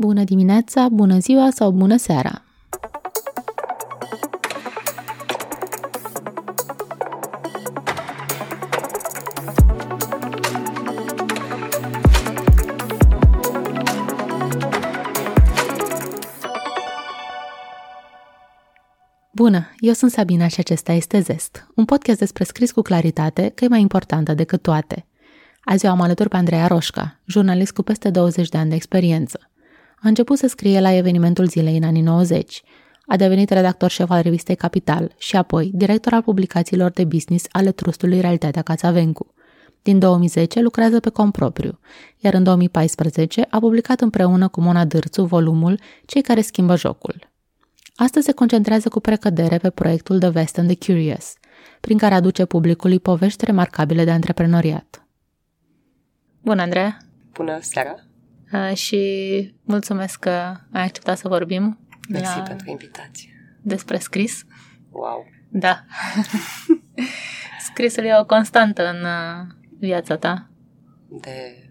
Bună dimineața, bună ziua sau bună seara! Bună, eu sunt Sabina și acesta este Zest, un podcast despre scris cu claritate că e mai importantă decât toate. Azi eu am alături pe Andreea Roșca, jurnalist cu peste 20 de ani de experiență. A început să scrie la evenimentul zilei în anii 90. A devenit redactor șef al revistei Capital și apoi director al publicațiilor de business ale trustului Realitatea Cațavencu. Din 2010 lucrează pe propriu, iar în 2014 a publicat împreună cu Mona Dârțu volumul Cei care schimbă jocul. Astăzi se concentrează cu precădere pe proiectul The West and the Curious, prin care aduce publicului povești remarcabile de antreprenoriat. Bună, Andreea! Bună seara! Uh, și mulțumesc că ai acceptat să vorbim. Mersi la... pentru invitație. Despre scris. Wow! Da. Scrisul e o constantă în uh, viața ta. De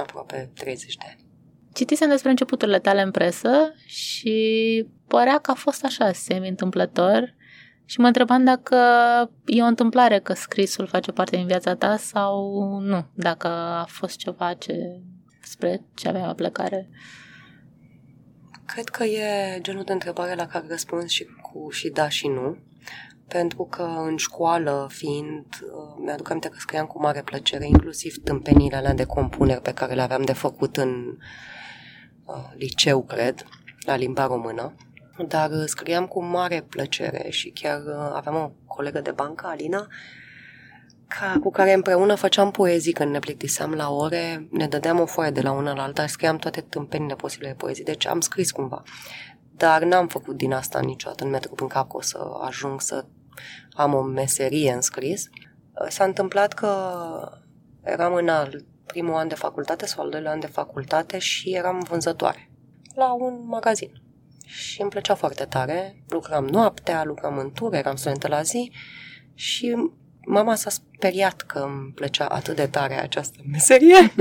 aproape 30 de ani. Citisem despre începuturile tale în presă și părea că a fost așa, semi-întâmplător și mă întrebam dacă e o întâmplare că scrisul face parte din viața ta sau nu, dacă a fost ceva ce spre ce avea plecare. Cred că e genul de întrebare la care răspuns și cu și da și nu. Pentru că în școală, fiind, uh, mi-aduc aminte că scriam cu mare plăcere, inclusiv tâmpenile alea de compuneri pe care le aveam de făcut în uh, liceu, cred, la limba română. Dar uh, scriam cu mare plăcere și chiar uh, aveam o colegă de bancă, Alina, ca, cu care împreună făceam poezii când ne plictiseam la ore, ne dădeam o foaie de la una la alta, scriam toate tâmpenile posibile de poezii, deci am scris cumva. Dar n-am făcut din asta niciodată, nu mi-a trecut în cap că o să ajung să am o meserie în scris. S-a întâmplat că eram în al primul an de facultate sau al doilea an de facultate și eram vânzătoare la un magazin. Și îmi plăcea foarte tare. Lucram noaptea, lucram în tur, eram studentă la zi și mama s-a speriat că îmi plăcea atât de tare această meserie.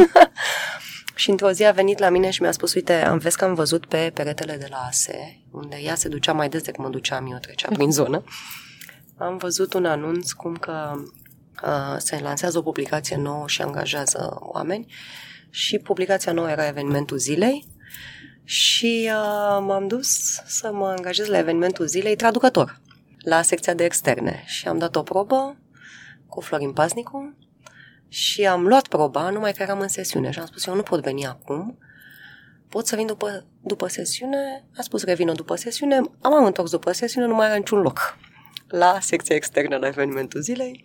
și într-o zi a venit la mine și mi-a spus, uite, am văzut că am văzut pe peretele de la ASE, unde ea se ducea mai des decât mă duceam eu, trecea prin zonă. Am văzut un anunț cum că uh, se lansează o publicație nouă și angajează oameni și publicația nouă era evenimentul zilei și uh, m-am dus să mă angajez la evenimentul zilei traducător la secția de externe și am dat o probă cu Florin Paznicu și am luat proba, numai că eram în sesiune și am spus eu nu pot veni acum, pot să vin după, după sesiune, a spus revină după sesiune, am, am întors după sesiune, nu mai era niciun loc la secția externă la evenimentul zilei,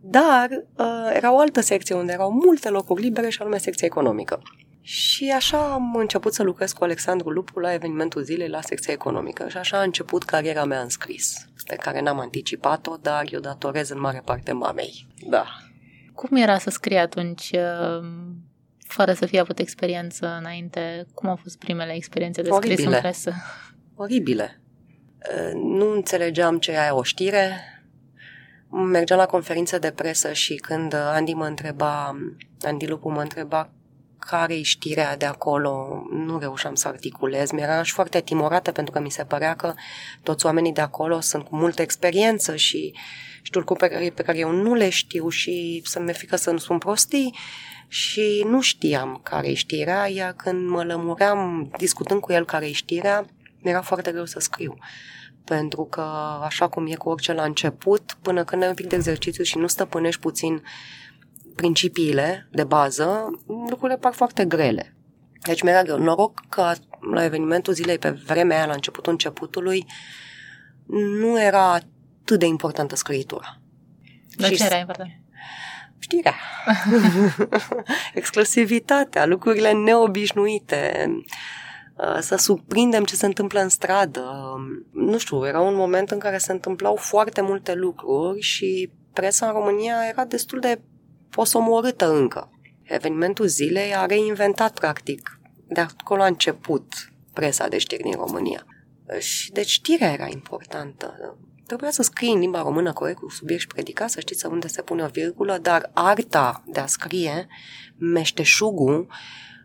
dar uh, era o altă secție unde erau multe locuri libere și anume secția economică. Și așa am început să lucrez cu Alexandru Lupu la evenimentul zilei la secția economică și așa a început cariera mea în scris, pe care n-am anticipat-o, dar eu datorez în mare parte mamei. Da. Cum era să scrii atunci, uh, fără să fie avut experiență înainte? Cum au fost primele experiențe de scris Oribile. în presă? Oribile. Uh, nu înțelegeam ce e o știre, mergeam la conferințe de presă și când Andy mă întreba, Andy Lupu mă întreba care-i știrea de acolo, nu reușeam să articulez. Mi-era și foarte timorată pentru că mi se părea că toți oamenii de acolo sunt cu multă experiență și știu lucruri pe care, pe care eu nu le știu și să mi-e frică să nu sunt prostii. Și nu știam care-i știrea, iar când mă lămuream discutând cu el care-i știrea, mi-era foarte greu să scriu. Pentru că, așa cum e cu orice la început, până când ai un pic de exercițiu și nu stăpânești puțin principiile de bază, lucrurile par foarte grele. Deci mi-era greu. Noroc că la evenimentul zilei, pe vremea aia, la începutul începutului, nu era atât de importantă scriitura. Dar ce era important? Știrea. Exclusivitatea, lucrurile neobișnuite, uh, să surprindem ce se întâmplă în stradă. Nu știu, era un moment în care se întâmplau foarte multe lucruri și presa în România era destul de posomorâtă încă. Evenimentul zilei a reinventat, practic, de acolo a început presa de știri din România. Și deci știrea era importantă. Trebuia să scrii în limba română corect cu subiect și predicat, să știți unde se pune o virgulă, dar arta de a scrie, meșteșugul,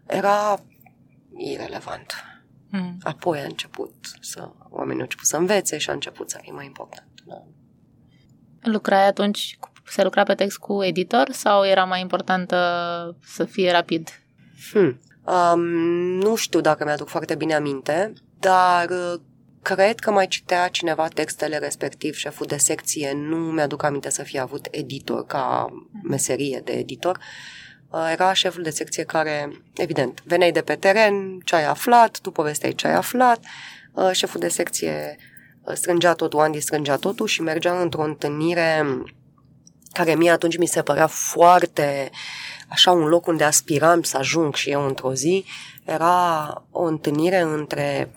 era irelevant. Mm. Apoi a început să, oamenii au început să învețe și a început să fie mai important. Da. Lucrai atunci, se lucra pe text cu editor sau era mai importantă să fie rapid? Hmm. Um, nu știu dacă mi-aduc foarte bine aminte, dar uh, cred că mai citea cineva textele respectiv, șeful de secție, nu mi-aduc aminte să fie avut editor ca meserie de editor. Uh, era șeful de secție care, evident, veneai de pe teren, ce ai aflat, tu povesteai ce ai aflat, uh, șeful de secție strângea totul, Andy strângea totul și mergea într-o întâlnire care mie atunci mi se părea foarte așa un loc unde aspiram să ajung și eu într-o zi, era o întâlnire între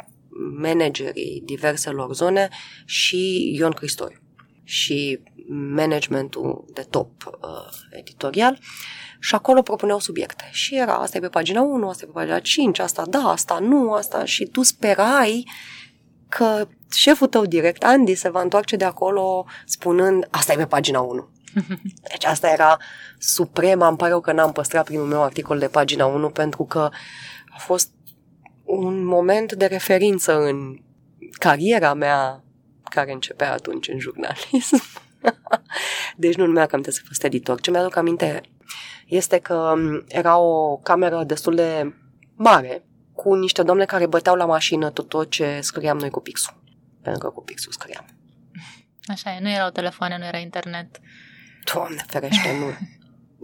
managerii diverselor zone și Ion Cristoriu și managementul de top uh, editorial și acolo propuneau subiecte. Și era, asta e pe pagina 1, asta e pe pagina 5, asta da, asta nu, asta și tu sperai că șeful tău direct, Andy, se va întoarce de acolo spunând, asta e pe pagina 1. Deci asta era suprema, îmi pare rău că n-am păstrat primul meu articol de pagina 1 pentru că a fost un moment de referință în cariera mea care începea atunci în jurnalism. deci nu mi-am aminte să fost editor. Ce mi-aduc aminte este că era o cameră destul de mare cu niște domne care băteau la mașină tot, tot ce scriam noi cu pixul. Pentru că cu pixul scriam. Așa e, nu erau telefoane, nu era internet. Doamne ferește, nu.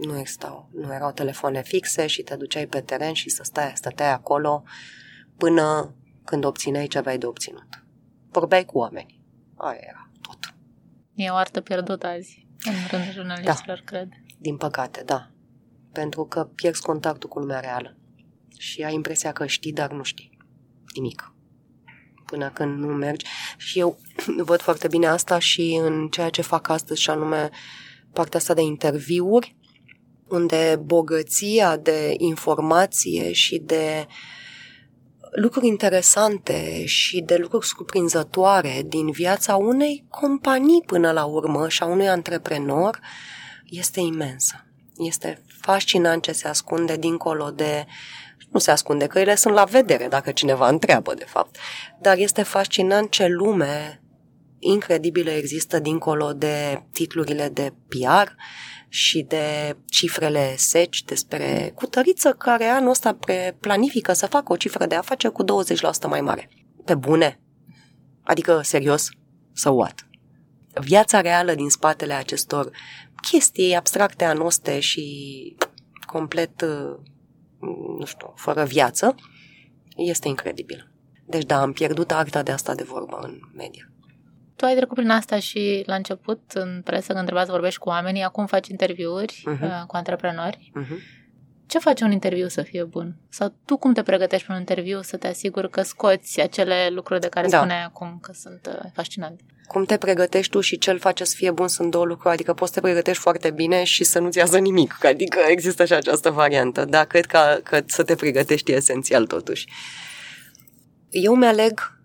Nu existau. Nu erau telefoane fixe și te duceai pe teren și să stai, stăteai acolo până când obțineai ce aveai de obținut. Vorbeai cu oameni. Aia era tot. E o artă pierdută azi, în rândul jurnalistilor, da. cred. Din păcate, da. Pentru că pierzi contactul cu lumea reală. Și ai impresia că știi, dar nu știi. Nimic. Până când nu mergi. Și eu văd foarte bine asta și în ceea ce fac astăzi, și anume partea asta de interviuri, unde bogăția de informație și de lucruri interesante și de lucruri surprinzătoare din viața unei companii până la urmă și a unui antreprenor este imensă. Este fascinant ce se ascunde dincolo de nu se ascunde, că ele sunt la vedere dacă cineva întreabă, de fapt. Dar este fascinant ce lume incredibilă există dincolo de titlurile de PR și de cifrele seci despre cutăriță care anul ăsta planifică să facă o cifră de afaceri cu 20% mai mare. Pe bune? Adică, serios? Sau what? Viața reală din spatele acestor chestii abstracte anoste și complet, nu știu, fără viață, este incredibil. Deci da, am pierdut arta de asta de vorbă în media. Tu ai trecut prin asta și la început, în presă, când trebuia să vorbești cu oamenii, acum faci interviuri uh-huh. cu antreprenori. Uh-huh. Ce face un interviu să fie bun? Sau tu cum te pregătești pentru un interviu să te asiguri că scoți acele lucruri de care da. spuneai acum că sunt uh, fascinante? Cum te pregătești tu și ce îl face să fie bun sunt două lucruri. Adică poți să te pregătești foarte bine și să nu-ți iasă nimic. Adică există și această variantă. Dar cred că, că să te pregătești e esențial totuși. Eu mi-aleg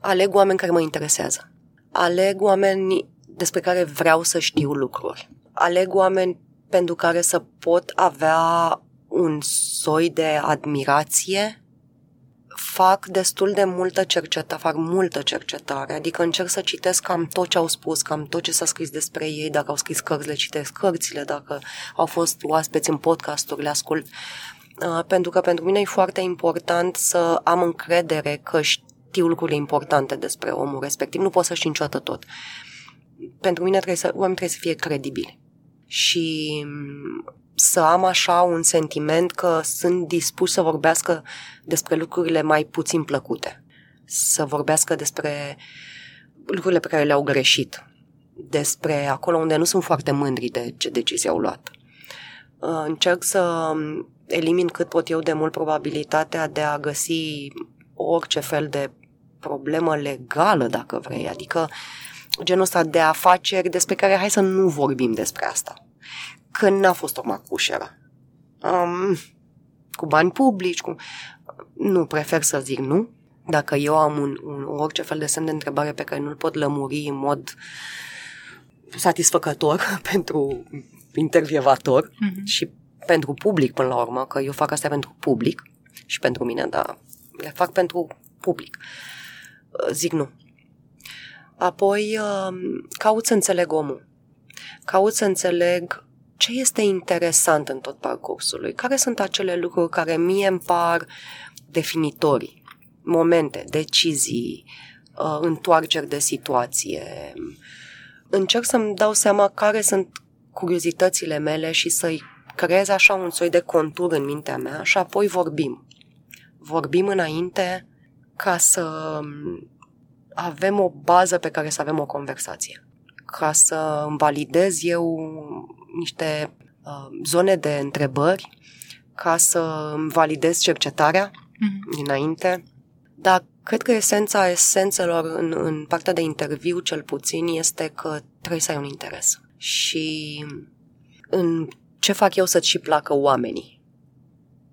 aleg oameni care mă interesează aleg oameni despre care vreau să știu lucruri. Aleg oameni pentru care să pot avea un soi de admirație. Fac destul de multă cercetare, fac multă cercetare, adică încerc să citesc cam tot ce au spus, cam tot ce s-a scris despre ei, dacă au scris cărți, le citesc cărțile, dacă au fost oaspeți în podcasturi, le ascult. Uh, pentru că pentru mine e foarte important să am încredere că știu știu lucruri importante despre omul respectiv. Nu poți să știi niciodată tot. Pentru mine trebuie să, oamenii trebuie să fie credibili. Și mm, să am așa un sentiment că sunt dispuși să vorbească despre lucrurile mai puțin plăcute. Să vorbească despre lucrurile pe care le-au greșit. Despre acolo unde nu sunt foarte mândri de ce decizii au luat. Uh, încerc să mm, elimin cât pot eu de mult probabilitatea de a găsi orice fel de problemă legală, dacă vrei, adică genul ăsta de afaceri despre care hai să nu vorbim despre asta. Că n-a fost o macușeră. Um, cu bani publici, cu... Nu, prefer să zic nu. Dacă eu am un, un, orice fel de semn de întrebare pe care nu-l pot lămuri în mod satisfăcător pentru intervievator mm-hmm. și pentru public până la urmă, că eu fac asta pentru public și pentru mine, dar le fac pentru public. Zic nu. Apoi caut să înțeleg omul. Caut să înțeleg ce este interesant în tot parcursul lui, care sunt acele lucruri care mie îmi par definitorii, momente, decizii, uh, întoarceri de situație. Încerc să-mi dau seama care sunt curiozitățile mele și să-i creez așa un soi de contur în mintea mea și apoi vorbim. Vorbim înainte ca să avem o bază pe care să avem o conversație. Ca să îmi validez eu niște uh, zone de întrebări, ca să îmi validez cercetarea mm-hmm. dinainte. Dar cred că esența esențelor în, în partea de interviu, cel puțin, este că trebuie să ai un interes. Și în ce fac eu să-ți și placă oamenii,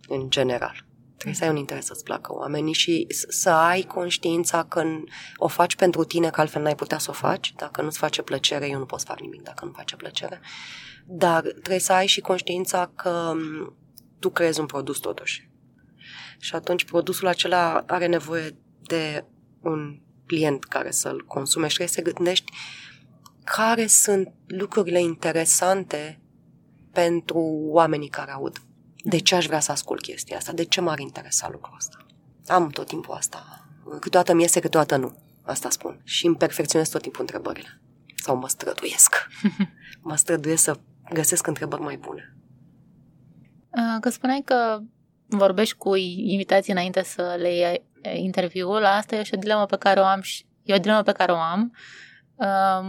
în general. Trebuie să ai un interes să-ți placă oamenii și să ai conștiința că o faci pentru tine, că altfel n-ai putea să o faci. Dacă nu-ți face plăcere, eu nu pot să fac nimic dacă nu face plăcere. Dar trebuie să ai și conștiința că tu creezi un produs totuși. Și atunci produsul acela are nevoie de un client care să-l consume și trebuie să gândești care sunt lucrurile interesante pentru oamenii care aud. De ce aș vrea să ascult chestia asta? De ce m-ar interesa lucrul ăsta? Am tot timpul asta. Câteodată mi iese, câteodată nu. Asta spun. Și îmi perfecționez tot timpul întrebările. Sau mă străduiesc. mă străduiesc să găsesc întrebări mai bune. Că spuneai că vorbești cu invitații înainte să le iei interviul, asta e și o dilemă pe care o am și e o dilemă pe care o am.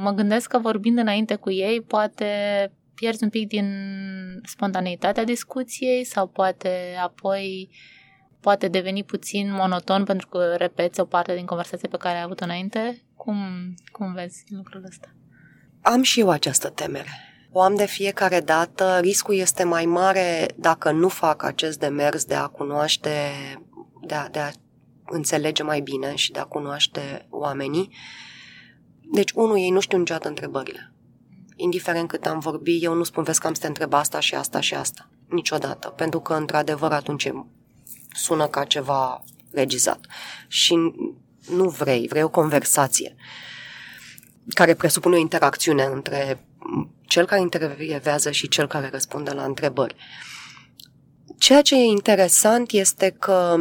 Mă gândesc că vorbind înainte cu ei, poate pierzi un pic din spontaneitatea discuției sau poate apoi poate deveni puțin monoton pentru că repeți o parte din conversație pe care ai avut înainte. Cum, cum vezi lucrul ăsta? Am și eu această temere. O am de fiecare dată. Riscul este mai mare dacă nu fac acest demers de a cunoaște, de a, de a înțelege mai bine și de a cunoaște oamenii. Deci, unul, ei nu știu niciodată întrebările indiferent cât am vorbit, eu nu spun, vezi că am să te întreb asta și asta și asta. Niciodată. Pentru că, într-adevăr, atunci sună ca ceva regizat. Și nu vrei, vrei o conversație care presupune o interacțiune între cel care intervievează și cel care răspunde la întrebări. Ceea ce e interesant este că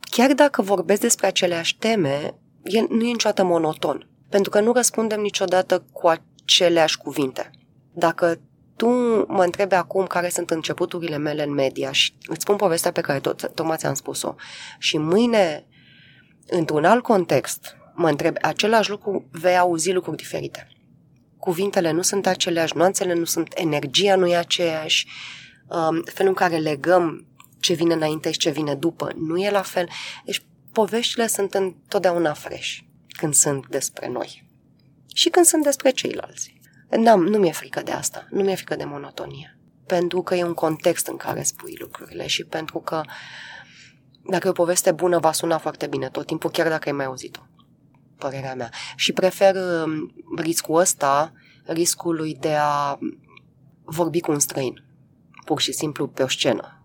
chiar dacă vorbesc despre aceleași teme, el nu e niciodată monoton. Pentru că nu răspundem niciodată cu aceleași cuvinte. Dacă tu mă întrebi acum care sunt începuturile mele în media și îți spun povestea pe care tot, tocmai ți-am spus-o și mâine, într-un alt context, mă întreb același lucru, vei auzi lucruri diferite. Cuvintele nu sunt aceleași, nuanțele nu sunt, energia nu e aceeași, um, felul în care legăm ce vine înainte și ce vine după nu e la fel. Deci poveștile sunt întotdeauna fresh când sunt despre noi și când sunt despre ceilalți. N-am, nu mi-e frică de asta, nu mi-e frică de monotonie. Pentru că e un context în care spui lucrurile și pentru că dacă e o poveste bună, va suna foarte bine tot timpul, chiar dacă ai mai auzit-o. Părerea mea. Și prefer um, riscul ăsta riscului de a vorbi cu un străin. Pur și simplu pe o scenă.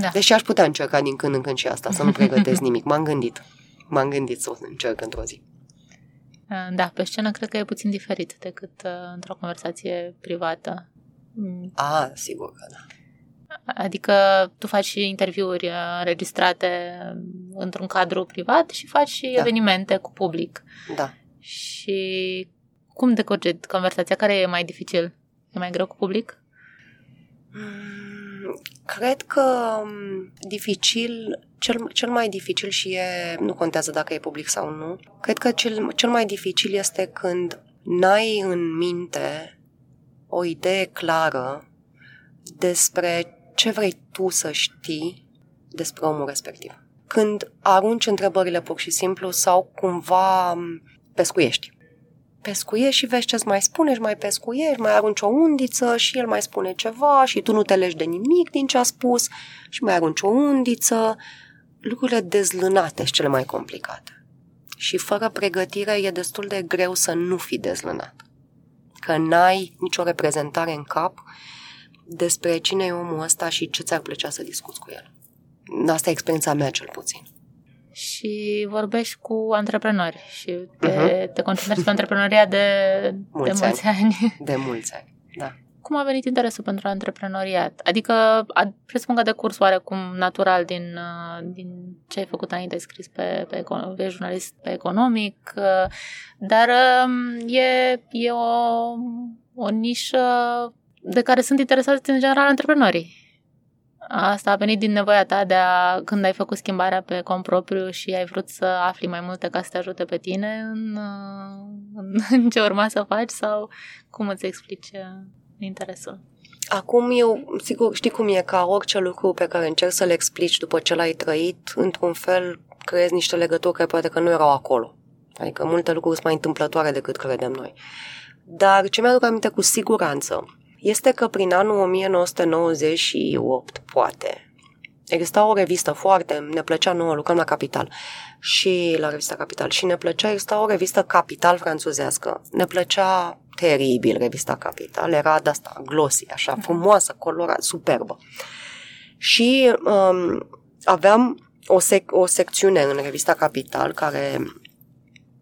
Da. Deși aș putea încerca din când în când și asta, să nu pregătesc nimic. M-am gândit. M-am gândit să o încerc într-o zi. Uh, da, pe scenă cred că e puțin diferit decât uh, într-o conversație privată. Mm. A, sigur că da. Adică tu faci și interviuri uh, înregistrate într-un cadru privat și faci și da. evenimente cu public. Da. Și cum decurge conversația? Care e mai dificil? E mai greu cu public? Mm, cred că um, dificil cel, cel mai dificil și e, nu contează dacă e public sau nu, cred că cel, cel mai dificil este când n-ai în minte o idee clară despre ce vrei tu să știi despre omul respectiv. Când arunci întrebările pur și simplu sau cumva pescuiești. Pescuiești și vezi ce-ți mai spune și mai pescuiești, mai arunci o undiță și el mai spune ceva și tu nu te legi de nimic din ce a spus și mai arunci o undiță lucrurile dezlânate sunt cele mai complicate. Și fără pregătire e destul de greu să nu fii dezlânat. Că n-ai nicio reprezentare în cap despre cine e omul ăsta și ce ți-ar plăcea să discuți cu el. Asta e experiența mea cel puțin. Și vorbești cu antreprenori și te, uh-huh. te concentrezi pe antreprenoria de mulți, de mulți ani. ani. De mulți ani, da. Cum a venit interesul pentru antreprenoriat? Adică, a, presupun că de curs oarecum natural din, uh, din ce ai făcut înainte, ai scris pe, pe, pe jurnalist pe economic, uh, dar um, e, e o, o nișă de care sunt interesați în general antreprenorii. Asta a venit din nevoia ta de a, când ai făcut schimbarea pe cont propriu și ai vrut să afli mai multe ca să te ajute pe tine în, în, în ce urma să faci sau cum îți explici interesul? Acum eu, sigur, știi cum e, ca orice lucru pe care încerci să-l explici după ce l-ai trăit, într-un fel creezi niște legături care poate că nu erau acolo. Adică multe lucruri sunt mai întâmplătoare decât credem noi. Dar ce mi-aduc aminte cu siguranță este că prin anul 1998, poate, exista o revistă foarte, ne plăcea nouă, lucrăm la Capital și la revista Capital și ne plăcea, exista o revistă Capital franțuzească. Ne plăcea teribil revista Capital, era de asta glossy, așa, frumoasă, colorată, superbă. Și um, aveam o, sec- o secțiune în revista Capital care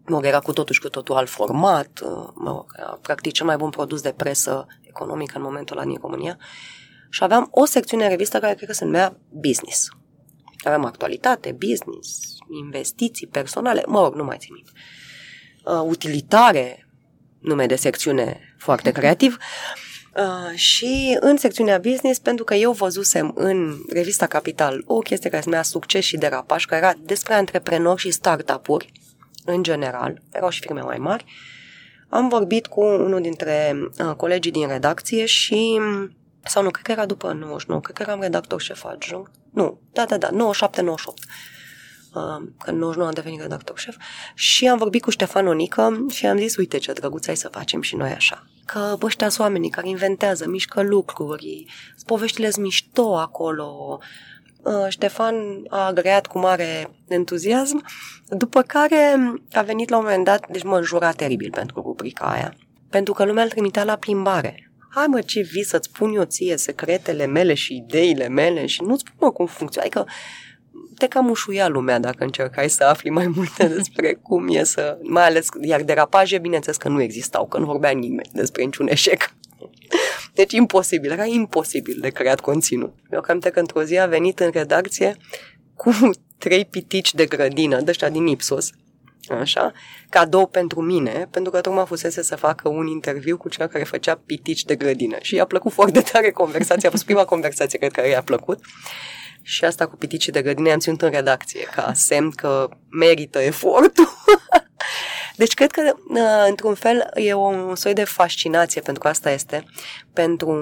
mă era cu totul și cu totul alt format, uh, mă rog, era practic cel mai bun produs de presă economică în momentul ăla din România. Și aveam o secțiune în revistă care cred că se numea Business. Aveam actualitate, business, investiții personale, mă rog, nu mai țin minte. Uh, utilitare, nume de secțiune foarte creativ. Uh, și în secțiunea business, pentru că eu văzusem în revista Capital o chestie care se numea Succes și derapaj, care era despre antreprenori și startup-uri, în general, erau și firme mai mari, am vorbit cu unul dintre uh, colegii din redacție și sau nu, cred că era după 99, cred că eram redactor șef adjunct. Nu, da, da, da, 97-98. Uh, că în 99 am devenit redactor șef. Și am vorbit cu Ștefan Onică și am zis, uite ce drăguț ai să facem și noi așa. Că ăștia sunt oamenii care inventează, mișcă lucruri, poveștile sunt mișto acolo, Uh, Ștefan a agreat cu mare entuziasm, după care a venit la un moment dat, deci mă înjura teribil pentru rubrica aia, pentru că lumea îl trimitea la plimbare. Hai mă, ce vis să-ți spun eu ție secretele mele și ideile mele și nu-ți spun mă cum funcționează. Adică te cam ușuia lumea dacă încercai să afli mai multe despre cum e să... Mai ales, iar derapaje, bineînțeles că nu existau, că nu vorbea nimeni despre niciun eșec. Deci imposibil, era imposibil de creat conținut. Eu cam că într-o zi a venit în redacție cu trei pitici de grădină, de ăștia din Ipsos, așa, cadou pentru mine, pentru că tocmai fusese să facă un interviu cu cel care făcea pitici de grădină. Și i-a plăcut foarte tare conversația, a fost prima conversație, cred că i-a plăcut. Și asta cu piticii de grădină am ținut în redacție, ca semn că merită efortul. Deci cred că, uh, într-un fel, e un soi de fascinație, pentru că asta este, pentru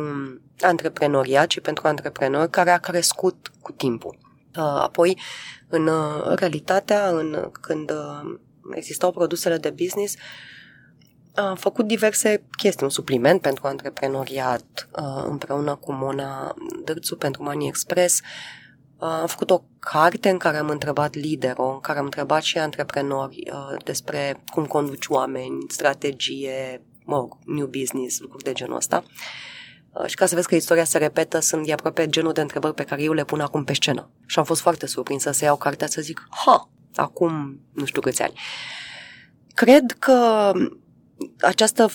antreprenoriat și pentru antreprenori care a crescut cu timpul. Uh, apoi, în uh, realitatea, în, când existau produsele de business, am făcut diverse chestii, un supliment pentru antreprenoriat împreună cu Mona Dârțu pentru Money Express, am făcut o carte în care am întrebat liderul, în care am întrebat și antreprenori uh, despre cum conduci oameni, strategie, mă rog, new business, lucruri de genul ăsta. Uh, și ca să vezi că istoria se repetă, sunt de aproape genul de întrebări pe care eu le pun acum pe scenă. Și am fost foarte surprinsă să iau cartea să zic, ha, acum nu știu câți ani. Cred că această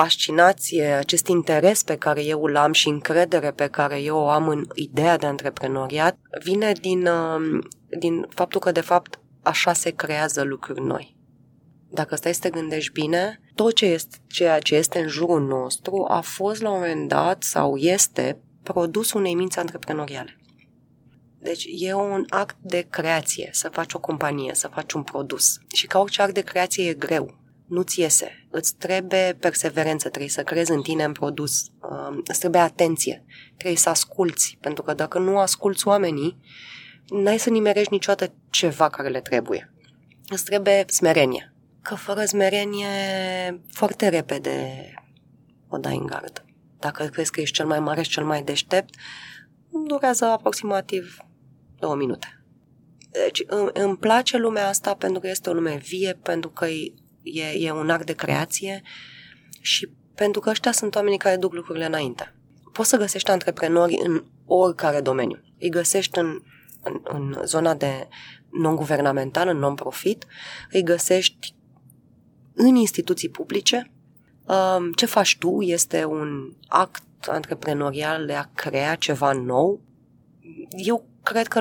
fascinație, acest interes pe care eu îl am și încredere pe care eu o am în ideea de antreprenoriat, vine din, um, din faptul că, de fapt, așa se creează lucruri noi. Dacă stai să te gândești bine, tot ce este, ceea ce este în jurul nostru a fost la un moment dat sau este produs unei minți antreprenoriale. Deci e un act de creație să faci o companie, să faci un produs. Și ca orice act de creație e greu nu-ți iese. Îți trebuie perseverență, trebuie să crezi în tine în produs, uh, îți trebuie atenție, trebuie să asculți, pentru că dacă nu asculți oamenii, n-ai să nimerești niciodată ceva care le trebuie. Îți trebuie smerenie. Că fără smerenie, foarte repede o dai în gard. Dacă crezi că ești cel mai mare și cel mai deștept, durează aproximativ două minute. Deci îmi place lumea asta pentru că este o lume vie, pentru că e, e un act de creație și pentru că ăștia sunt oamenii care duc lucrurile înainte. Poți să găsești antreprenori în oricare domeniu. Îi găsești în, în, în zona de non-guvernamental, în non-profit, îi găsești în instituții publice. Um, ce faci tu este un act antreprenorial de a crea ceva nou. Eu cred că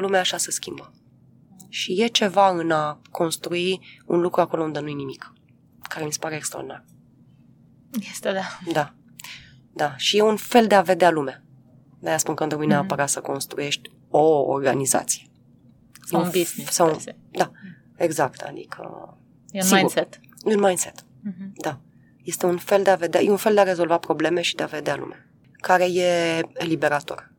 lumea așa se schimbă. Și e ceva în a construi un lucru acolo unde nu-i nimic, care mi se pare extraordinar. Este, da. Da. Da. Și e un fel de a vedea lumea. De-aia spun că nu trebuie mm-hmm. neapărat să construiești o organizație. Sau un business. Sau, da, exact. Adică... E un sigur, mindset. E un mindset. Mm-hmm. Da. Este un fel de a vedea, e un fel de a rezolva probleme și de a vedea lumea, care e eliberator.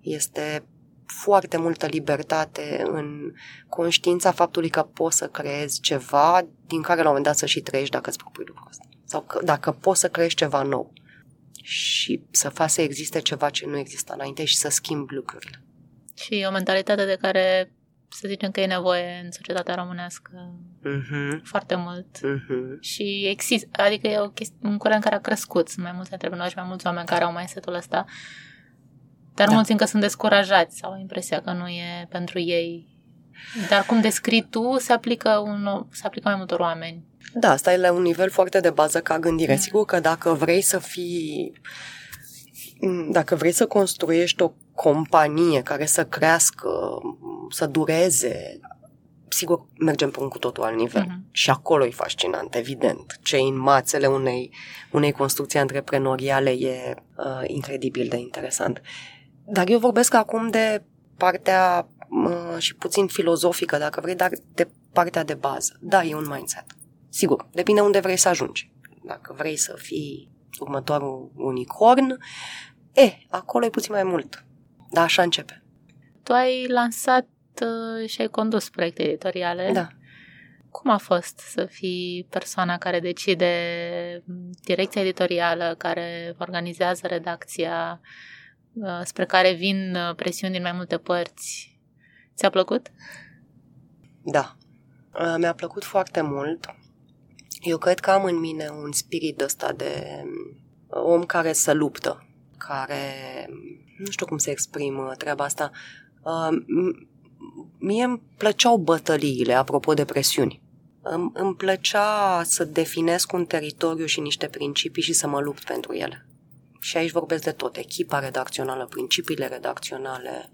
Este foarte multă libertate în conștiința faptului că poți să creezi ceva din care la un moment dat să și trăiești dacă îți propui lucrul ăsta. Sau că, dacă poți să creezi ceva nou și să faci să existe ceva ce nu exista înainte și să schimbi lucrurile. Și o mentalitate de care să zicem că e nevoie în societatea românească uh-huh. foarte mult. Uh-huh. Și există, adică e o chestie, un curent care a crescut. Sunt mai mulți antreprenori și mai mulți oameni care au mai setul ăsta. Dar da. mulți încă sunt descurajați sau au impresia că nu e pentru ei. Dar cum descrii tu, se aplică, un, se aplică mai multor oameni. Da, asta e la un nivel foarte de bază ca gândire. Mm. Sigur că dacă vrei să fii dacă vrei să construiești o companie care să crească, să dureze, sigur mergem pe un cu totul alt nivel. Uh-huh. Și acolo e fascinant, evident. Ce în mațele unei, unei construcții antreprenoriale e uh, incredibil de interesant. Dar eu vorbesc acum de partea uh, și puțin filozofică, dacă vrei, dar de partea de bază. Da, e un mindset. Sigur, depinde unde vrei să ajungi. Dacă vrei să fii următorul unicorn, e, acolo e puțin mai mult. Dar așa începe. Tu ai lansat uh, și ai condus proiecte editoriale. Da. Cum a fost să fii persoana care decide direcția editorială, care organizează redacția, uh, spre care vin uh, presiuni din mai multe părți? Ți-a plăcut? Da. Mi-a plăcut foarte mult. Eu cred că am în mine un spirit ăsta de om care să luptă, care nu știu cum să exprim treaba asta. Mie îmi plăceau bătăliile, apropo de presiuni. Îmi, îmi plăcea să definesc un teritoriu și niște principii și să mă lupt pentru ele. Și aici vorbesc de tot, echipa redacțională, principiile redacționale.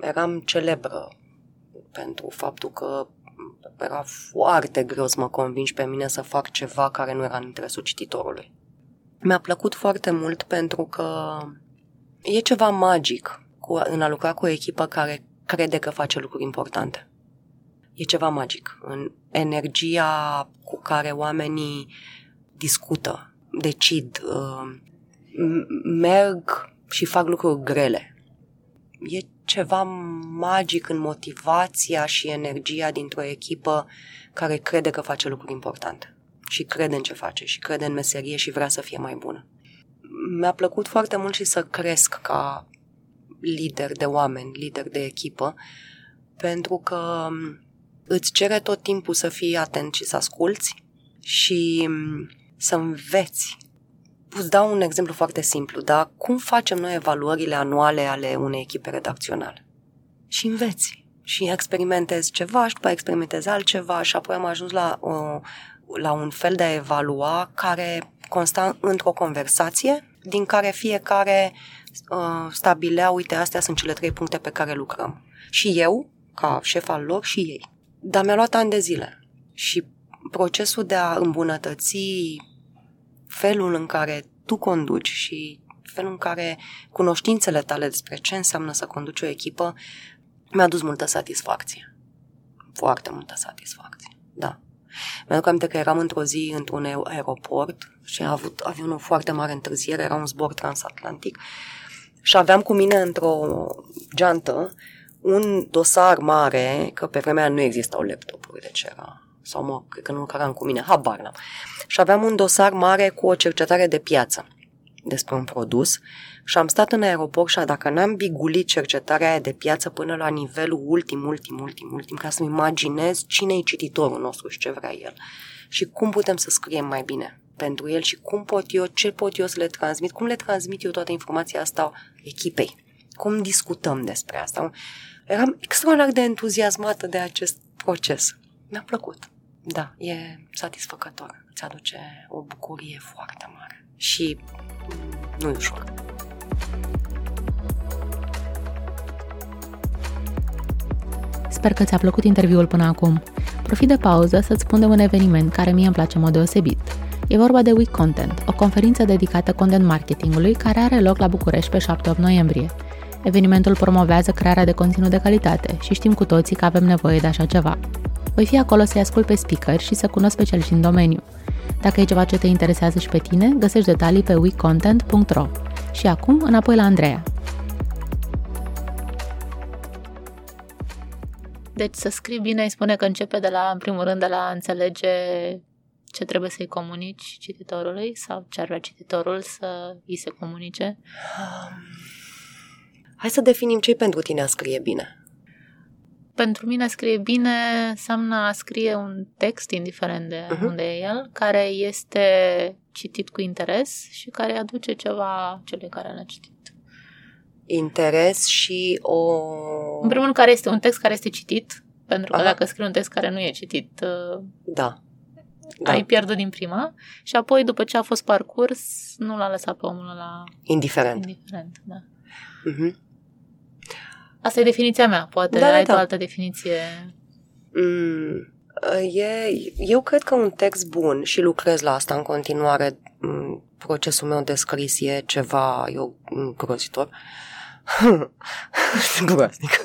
Eram celebră pentru faptul că era foarte greu să mă convingi pe mine să fac ceva care nu era în interesul cititorului. Mi-a plăcut foarte mult pentru că e ceva magic cu, în a lucra cu o echipă care crede că face lucruri importante. E ceva magic în energia cu care oamenii discută, decid, uh, merg și fac lucruri grele. E ceva magic în motivația și energia dintr-o echipă care crede că face lucruri importante și crede în ce face și crede în meserie și vrea să fie mai bună. Mi-a plăcut foarte mult și să cresc ca lider de oameni, lider de echipă, pentru că îți cere tot timpul să fii atent și să asculți și să înveți Îți dau un exemplu foarte simplu, dar cum facem noi evaluările anuale ale unei echipe redacționale? Și înveți. Și experimentezi ceva și după experimentezi altceva și apoi am ajuns la, o, la un fel de a evalua care consta într-o conversație din care fiecare uh, stabilea, uite, astea sunt cele trei puncte pe care lucrăm. Și eu, ca șef al lor, și ei. Dar mi-a luat ani de zile. Și procesul de a îmbunătăți felul în care tu conduci și felul în care cunoștințele tale despre ce înseamnă să conduci o echipă mi-a dus multă satisfacție. Foarte multă satisfacție, da. Mi-aduc aminte că eram într-o zi într-un aeroport și a avut avionul foarte mare întârziere, era un zbor transatlantic și aveam cu mine într-o geantă un dosar mare, că pe vremea nu existau laptopuri, deci era sau mă, cred că nu căram cu mine, habar n-am. Și aveam un dosar mare cu o cercetare de piață despre un produs și am stat în aeroport și dacă n-am bigulit cercetarea aia de piață până la nivelul ultim, ultim, ultim, ultim, ca să-mi imaginez cine e cititorul nostru și ce vrea el și cum putem să scriem mai bine pentru el și cum pot eu, ce pot eu să le transmit, cum le transmit eu toată informația asta echipei cum discutăm despre asta. Eram extraordinar de entuziasmată de acest proces. Mi-a plăcut. Da, e satisfăcător. Îți aduce o bucurie foarte mare. Și nu e ușor. Sper că ți-a plăcut interviul până acum. Profit de pauză să-ți spun de un eveniment care mie îmi place în mod deosebit. E vorba de Week Content, o conferință dedicată content marketingului care are loc la București pe 7-8 noiembrie. Evenimentul promovează crearea de conținut de calitate și știm cu toții că avem nevoie de așa ceva. Voi fi acolo să-i ascult pe speaker și să cunosc specialiști în domeniu. Dacă e ceva ce te interesează și pe tine, găsești detalii pe weekcontent.ro. Și acum, înapoi la Andreea. Deci să scrii bine îi spune că începe de la, în primul rând, de la a înțelege ce trebuie să-i comunici cititorului sau ce ar vrea cititorul să îi se comunice? Hai să definim ce pentru tine a scrie bine. Pentru mine a scrie bine înseamnă a scrie un text, indiferent de uh-huh. unde e el, care este citit cu interes și care aduce ceva celui care l-a citit interes și o... În primul rând, care este un text care este citit, pentru că Aha. dacă scrii un text care nu e citit, uh, da. Da. ai pierdut din prima și apoi, după ce a fost parcurs, nu l-a lăsat pe omul la... Indiferent. Indiferent, da. Uh-huh. Asta e definiția mea. Poate da, da ai da. o altă definiție. Mm, e, eu cred că un text bun și lucrez la asta în continuare. Mm, procesul meu de scris e ceva eu, îngrozitor. Uh, Groaznic.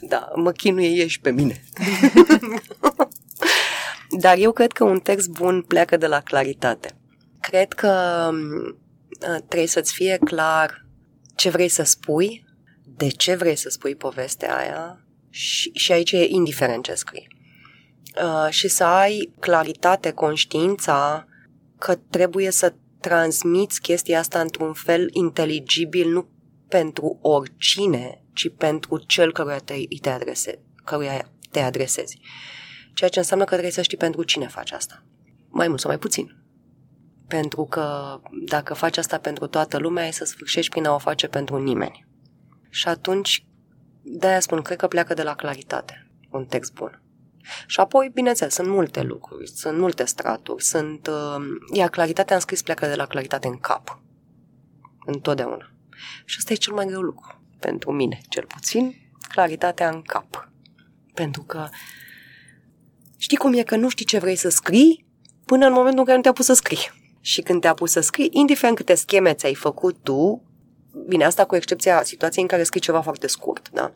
da, mă chinuie și pe mine. Dar eu cred că un text bun pleacă de la claritate. Cred că uh, trebuie să-ți fie clar ce vrei să spui, de ce vrei să spui povestea aia și, și aici e indiferent ce scrii. Uh, și să ai claritate, conștiința că trebuie să transmiți chestia asta într-un fel inteligibil, nu pentru oricine, ci pentru cel căruia te, te, adrese, căruia te adresezi. Ceea ce înseamnă că trebuie să știi pentru cine faci asta. Mai mult sau mai puțin. Pentru că dacă faci asta pentru toată lumea, ai să sfârșești prin a o face pentru nimeni. Și atunci, de-aia spun, cred că pleacă de la claritate un text bun. Și apoi, bineînțeles, sunt multe lucruri, sunt multe straturi, sunt... Uh, iar claritatea în scris pleacă de la claritate în cap. Întotdeauna. Și asta e cel mai greu lucru. Pentru mine, cel puțin, claritatea în cap. Pentru că știi cum e că nu știi ce vrei să scrii până în momentul în care nu te-a pus să scrii. Și când te-a pus să scrii, indiferent câte scheme ți-ai făcut tu, bine, asta cu excepția situației în care scrii ceva foarte scurt, da?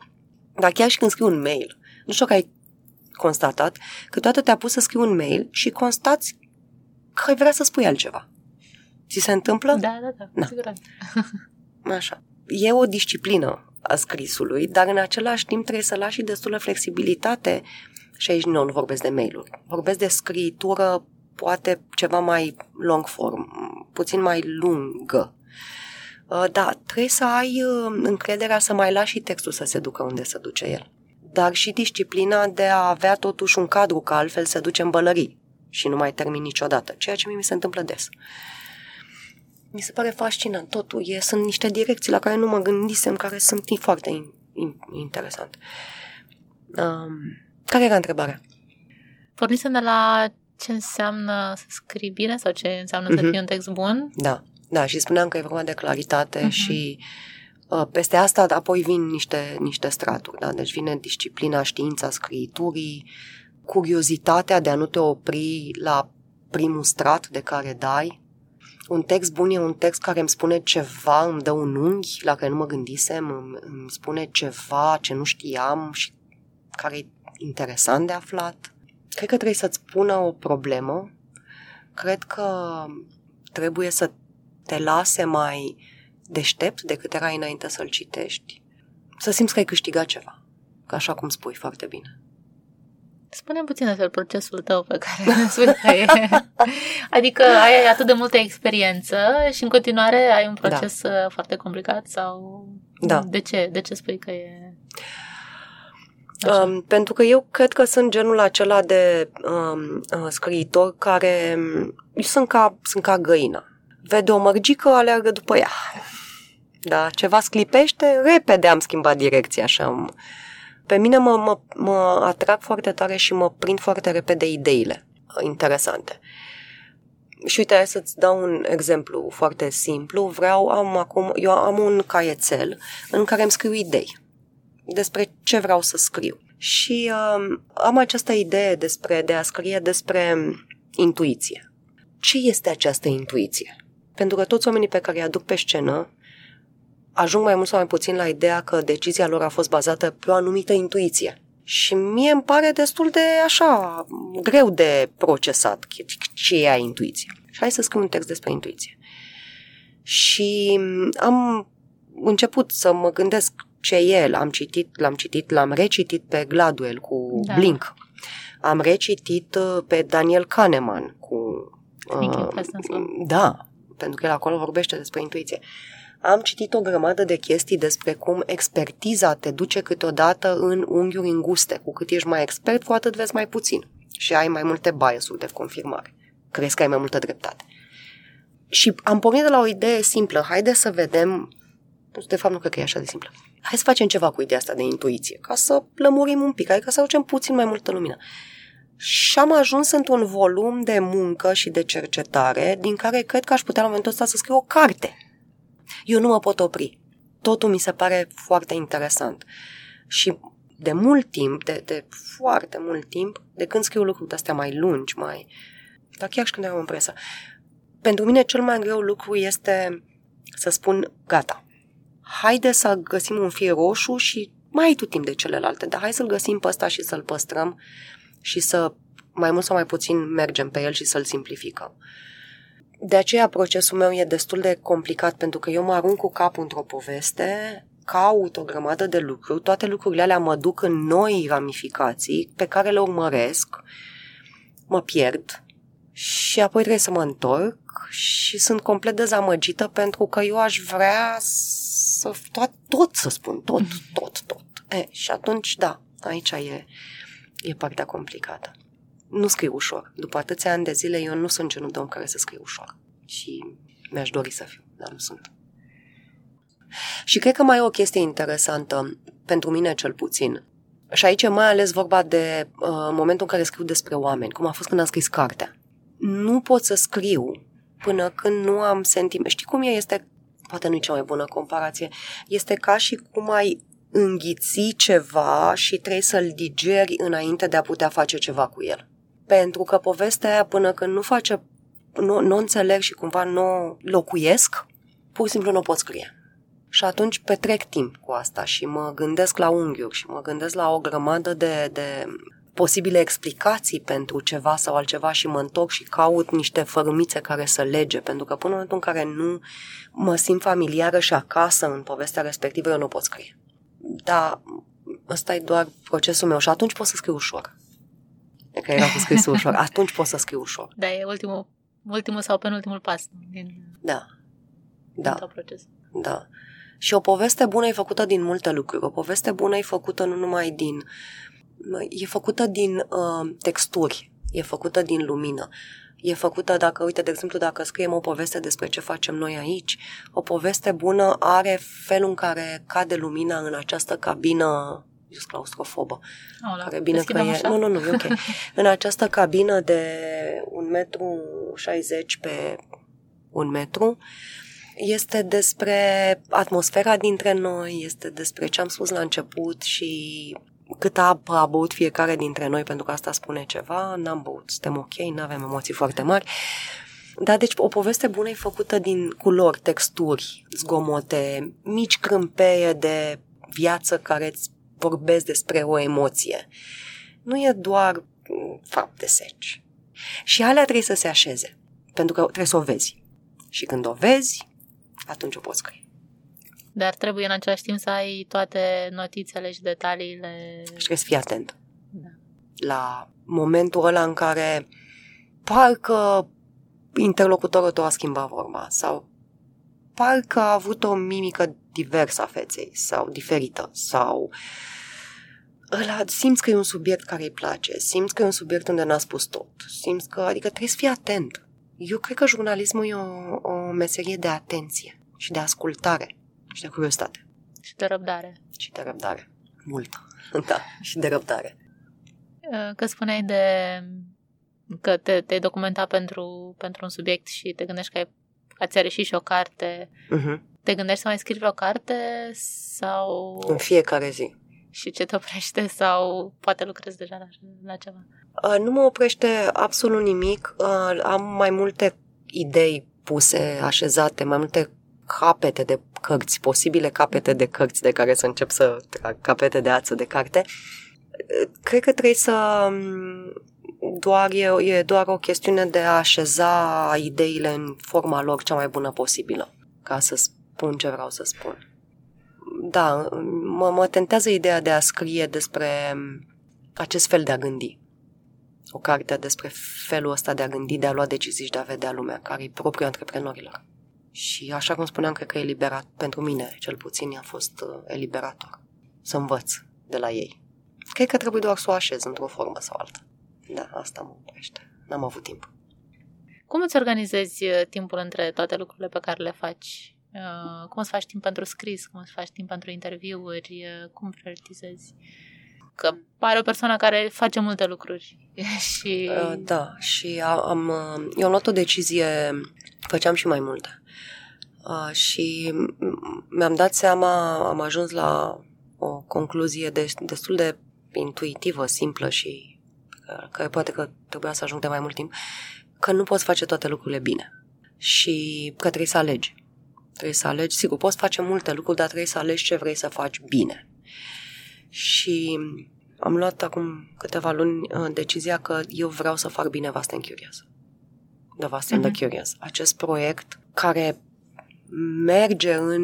Dar chiar și când scrii un mail, nu știu că ai constatat că toată te-a pus să scrii un mail și constați că ai vrea să spui altceva. Ți se întâmplă? Da, da, da, da. siguranță. Așa. E o disciplină a scrisului, dar în același timp trebuie să lași destulă flexibilitate și aici nu, nu vorbesc de mail-uri. Vorbesc de scritură poate ceva mai long form, puțin mai lungă. Uh, da, trebuie să ai uh, încrederea să mai lași textul să se ducă unde se duce el dar și disciplina de a avea totuși un cadru, că altfel se duce în bălării și nu mai termin niciodată, ceea ce mie mi se întâmplă des. Mi se pare fascinant, totul e, sunt niște direcții la care nu mă gândisem, care sunt foarte in, in, interesante. Um, care era întrebarea? Pornisem de la ce înseamnă să scrii bine sau ce înseamnă uh-huh. să mhm. fie un text bun. Da, da, și spuneam că e vorba de claritate uh-huh. și Uh, peste asta apoi vin niște, niște straturi, da? deci vine disciplina, știința scriturii, curiozitatea de a nu te opri la primul strat de care dai. Un text bun e un text care îmi spune ceva, îmi dă un unghi la care nu mă gândisem, îmi, îmi spune ceva ce nu știam și care e interesant de aflat. Cred că trebuie să-ți pună o problemă. Cred că trebuie să te lase mai deștept decât erai înainte să-l citești, să simți că ai câștigat ceva. Că așa cum spui foarte bine. spune puțin despre procesul tău pe care spui că e. Adică ai atât de multă experiență și în continuare ai un proces da. foarte complicat sau da. de ce? De ce spui că e Um, pentru că eu cred că sunt genul acela de um, uh, scriitor care um, sunt ca, sunt ca găina. Vede o mărgică, aleargă după ea Da, ceva sclipește, repede am schimbat direcția așa. Pe mine mă, mă, mă atrag foarte tare și mă prind foarte repede ideile interesante. Și uite, hai să-ți dau un exemplu foarte simplu. Vreau, am acum, eu am un caietel în care îmi scriu idei despre ce vreau să scriu. Și uh, am această idee despre, de a scrie despre intuiție. Ce este această intuiție? Pentru că toți oamenii pe care îi aduc pe scenă ajung mai mult sau mai puțin la ideea că decizia lor a fost bazată pe o anumită intuiție. Și mie îmi pare destul de așa, greu de procesat ce e intuiție. Și hai să scriu un text despre intuiție. Și am început să mă gândesc ce e. L-am citit, l-am citit, l-am recitit pe Gladwell cu da. Blink. Am recitit uh, pe Daniel Kahneman cu... Uh, da, pentru că el acolo vorbește despre intuiție. Am citit o grămadă de chestii despre cum expertiza te duce câteodată în unghiuri înguste. Cu cât ești mai expert, cu atât vezi mai puțin. Și ai mai multe bias-uri de confirmare. Crezi că ai mai multă dreptate. Și am pornit de la o idee simplă. Haide să vedem... De fapt, nu cred că e așa de simplă. Hai să facem ceva cu ideea asta de intuiție, ca să lămurim un pic, adică să aducem puțin mai multă lumină. Și am ajuns într-un volum de muncă și de cercetare din care cred că aș putea la momentul ăsta să scriu o carte eu nu mă pot opri. Totul mi se pare foarte interesant. Și de mult timp, de, de foarte mult timp, de când scriu lucruri de astea mai lungi, mai... Dar chiar și când eram în presă. Pentru mine cel mai greu lucru este să spun, gata, haide să găsim un fir roșu și mai ai tu timp de celelalte, dar hai să-l găsim pe ăsta și să-l păstrăm și să mai mult sau mai puțin mergem pe el și să-l simplificăm. De aceea procesul meu e destul de complicat pentru că eu mă arunc cu capul într-o poveste, caut o grămadă de lucruri, toate lucrurile alea mă duc în noi ramificații pe care le urmăresc, mă pierd și apoi trebuie să mă întorc și sunt complet dezamăgită pentru că eu aș vrea să tot, tot să spun, tot, tot, tot. E, și atunci, da, aici e, e partea complicată nu scriu ușor. După atâția ani de zile, eu nu sunt genul de om care să scriu ușor. Și mi-aș dori să fiu, dar nu sunt. Și cred că mai e o chestie interesantă, pentru mine cel puțin. Și aici e mai ales vorba de uh, momentul în care scriu despre oameni, cum a fost când am scris cartea. Nu pot să scriu până când nu am sentiment. Știi cum e? Este, poate nu e cea mai bună comparație, este ca și cum ai înghiți ceva și trebuie să-l digeri înainte de a putea face ceva cu el. Pentru că povestea aia, până când nu face, nu, nu înțeleg și cumva nu locuiesc, pur și simplu nu pot scrie. Și atunci petrec timp cu asta și mă gândesc la unghiuri și mă gândesc la o grămadă de, de posibile explicații pentru ceva sau altceva și mă întorc și caut niște fărâmițe care să lege, pentru că până în momentul în care nu mă simt familiară și acasă în povestea respectivă, eu nu pot scrie. Dar ăsta e doar procesul meu și atunci pot să scriu ușor că era cu scrisul ușor. Atunci poți să scrii ușor. Da, e ultimul, ultimul sau penultimul pas din, da. Da. Din proces. Da. Și o poveste bună e făcută din multe lucruri. O poveste bună e făcută nu numai din... E făcută din uh, texturi, e făcută din lumină. E făcută dacă, uite, de exemplu, dacă scriem o poveste despre ce facem noi aici, o poveste bună are felul în care cade lumina în această cabină eu sunt claustrofobă. Aolea, care bine că e... Așa? Nu, nu, nu, e ok. în această cabină de un metru 60 pe un metru, este despre atmosfera dintre noi, este despre ce am spus la început și cât apă a băut fiecare dintre noi, pentru că asta spune ceva, n-am băut, suntem ok, nu avem emoții foarte mari. Da, deci o poveste bună e făcută din culori, texturi, zgomote, mici crâmpeie de viață care îți vorbesc despre o emoție. Nu e doar mm, fapte seci. Și alea trebuie să se așeze, pentru că trebuie să o vezi. Și când o vezi, atunci o poți scrie. Dar trebuie în același timp să ai toate notițele și detaliile. Și trebuie să fii atent. Da. La momentul ăla în care parcă interlocutorul tău a schimbat vorba sau parcă a avut o mimică diversă a feței sau diferită sau ăla, simți că e un subiect care îi place, simți că e un subiect unde n-a spus tot, simți că, adică trebuie să fii atent. Eu cred că jurnalismul e o, o meserie de atenție și de ascultare. Și de curiozitate. Și de răbdare. Și de răbdare. Multă. Da, și de răbdare. Uh, că spuneai de că te, te-ai documentat pentru, pentru un subiect și te gândești că ai, ați reșit și o carte. Uh-huh. Te gândești să mai scrii o carte sau... În fiecare zi. Și ce te oprește sau poate lucrezi deja la, la ceva? Uh, nu mă oprește absolut nimic. Uh, am mai multe idei puse, așezate, mai multe capete de cărți, posibile capete de cărți de care să încep să trag capete de ață de carte. Cred că trebuie să doar e, e doar o chestiune de a așeza ideile în forma lor cea mai bună posibilă, ca să spun ce vreau să spun. Da, mă, mă tentează ideea de a scrie despre acest fel de a gândi. O carte despre felul ăsta de a gândi, de a lua decizii și de a vedea lumea, care e propriul antreprenorilor. Și așa cum spuneam, cred că eliberat, pentru mine cel puțin a fost uh, eliberator. Să învăț de la ei. Cred că trebuie doar să o așez într-o formă sau alta. Da, asta mă oprește. N-am avut timp. Cum îți organizezi uh, timpul între toate lucrurile pe care le faci? Uh, cum îți faci timp pentru scris? Cum îți faci timp pentru interviuri? Cum prioritizezi? Că pare o persoană care face multe lucruri. și... Da, și am, eu am luat o decizie, făceam și mai multe. Și mi-am dat seama, am ajuns la o concluzie destul de intuitivă, simplă și care poate că trebuia să ajung de mai mult timp, că nu poți face toate lucrurile bine și că trebuie să alegi. Trebuie să alegi, sigur, poți face multe lucruri, dar trebuie să alegi ce vrei să faci bine. Și am luat acum câteva luni uh, decizia că eu vreau să fac bine Vast and Curious. The Vast and mm-hmm. the Curious. Acest proiect care merge în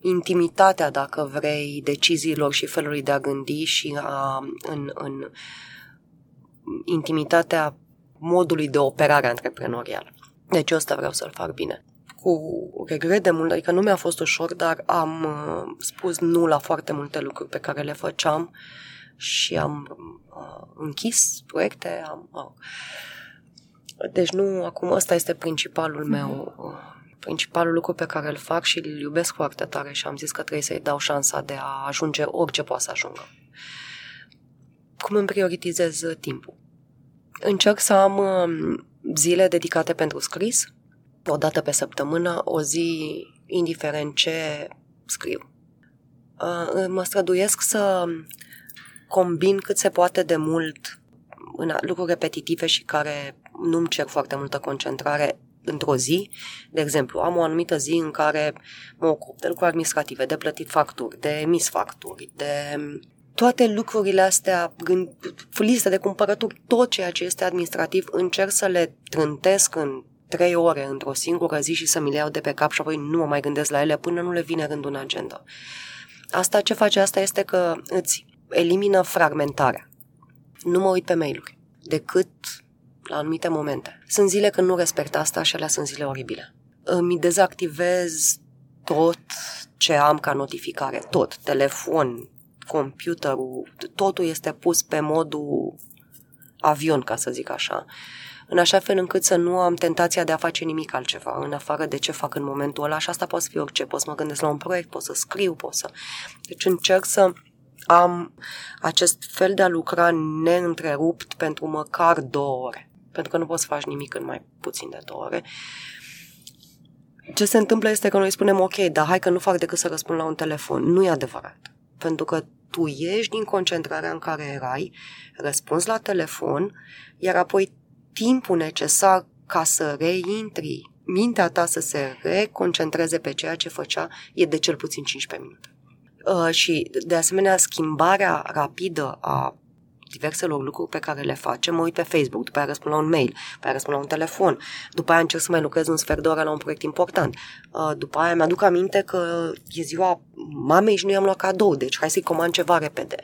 intimitatea, dacă vrei, deciziilor și felului de a gândi și a, în, în intimitatea modului de operare antreprenorial. Deci ăsta vreau să-l fac bine. Cu regret de mult, adică nu mi-a fost ușor, dar am uh, spus nu la foarte multe lucruri pe care le făceam și am uh, închis proiecte. Am, uh. Deci nu, acum ăsta este principalul mhm. meu, uh, principalul lucru pe care îl fac și îl iubesc foarte tare și am zis că trebuie să-i dau șansa de a ajunge orice poate să ajungă. Cum îmi prioritizez timpul? Încerc să am um, zile dedicate pentru scris, o dată pe săptămână, o zi indiferent ce scriu. Uh, mă străduiesc să combin cât se poate de mult în lucruri repetitive și care nu-mi cer foarte multă concentrare într-o zi. De exemplu, am o anumită zi în care mă ocup de lucruri administrative, de plătit facturi, de emis facturi, de toate lucrurile astea, gând, listă de cumpărături, tot ceea ce este administrativ, încerc să le trântesc în trei ore într-o singură zi și să mi le iau de pe cap și apoi nu mă mai gândesc la ele până nu le vine rândul în agenda. Asta ce face asta este că îți elimină fragmentarea. Nu mă uit pe mail-uri decât la anumite momente. Sunt zile când nu respect asta și alea sunt zile oribile. Îmi dezactivez tot ce am ca notificare, tot, telefon, computerul, totul este pus pe modul avion, ca să zic așa, în așa fel încât să nu am tentația de a face nimic altceva, în afară de ce fac în momentul ăla. Și asta poate să fie orice, pot să mă gândesc la un proiect, pot să scriu, pot să... Deci încerc să am acest fel de a lucra neîntrerupt pentru măcar două ore, pentru că nu poți să faci nimic în mai puțin de două ore. Ce se întâmplă este că noi spunem, ok, dar hai că nu fac decât să răspund la un telefon. Nu e adevărat. Pentru că tu ieși din concentrarea în care erai, răspunzi la telefon, iar apoi timpul necesar ca să reintri, mintea ta să se reconcentreze pe ceea ce făcea, e de cel puțin 15 minute. Uh, și, de asemenea, schimbarea rapidă a diverselor lucruri pe care le facem, mă uit pe Facebook, după aia răspund la un mail, după aia răspund la un telefon, după aia încerc să mai lucrez un sfert de oră la un proiect important. Uh, după aia mi-aduc aminte că e ziua mamei și nu i-am luat cadou, deci hai să-i comand ceva repede.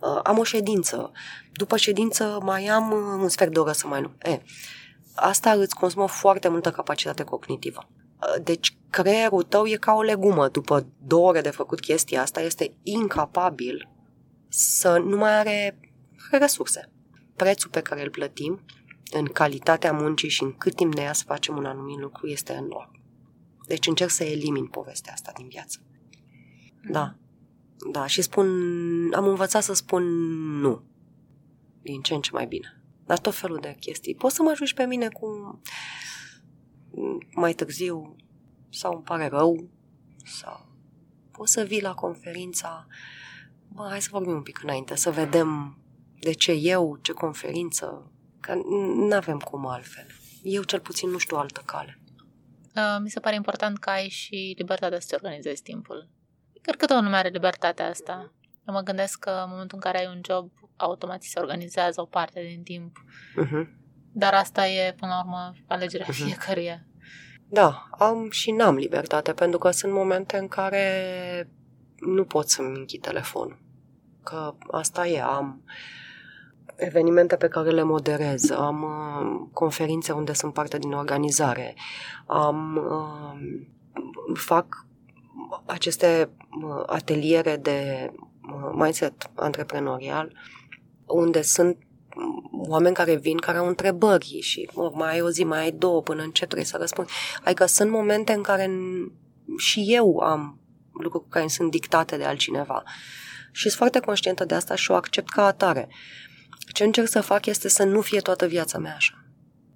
Uh, am o ședință. După ședință mai am un sfert de oră să mai lucrez. E, asta îți consumă foarte multă capacitate cognitivă. Uh, deci creierul tău e ca o legumă. După două ore de făcut chestia asta, este incapabil să nu mai are resurse. Prețul pe care îl plătim în calitatea muncii și în cât timp ne ia să facem un anumit lucru este enorm. Deci încerc să elimin povestea asta din viață. Da. Da, și spun, am învățat să spun nu. Din ce în ce mai bine. Dar tot felul de chestii. Poți să mă ajungi pe mine cu mai târziu sau îmi pare rău sau poți să vii la conferința bă, hai să vorbim un pic înainte, să vedem de ce eu, ce conferință, că nu avem cum altfel. Eu cel puțin nu știu altă cale. Uh, mi se pare important că ai și libertatea să-ți organizezi timpul. Cred că toată lumea are libertatea asta. Eu mă gândesc că în momentul în care ai un job, automat se organizează o parte din timp. Uh-huh. Dar asta e, până la urmă, alegerea uh-huh. fiecăruia. Da, am și n-am libertate, pentru că sunt momente în care nu pot să-mi închid telefonul. Că asta e, am evenimente pe care le moderez, am uh, conferințe unde sunt parte din organizare, am uh, fac aceste uh, ateliere de uh, mindset antreprenorial unde sunt oameni care vin, care au întrebări și mă, mai ai o zi, mai ai două până în ce trebuie să răspund. Adică sunt momente în care și eu am lucruri care sunt dictate de altcineva. Și sunt foarte conștientă de asta și o accept ca atare. Ce încerc să fac este să nu fie toată viața mea așa.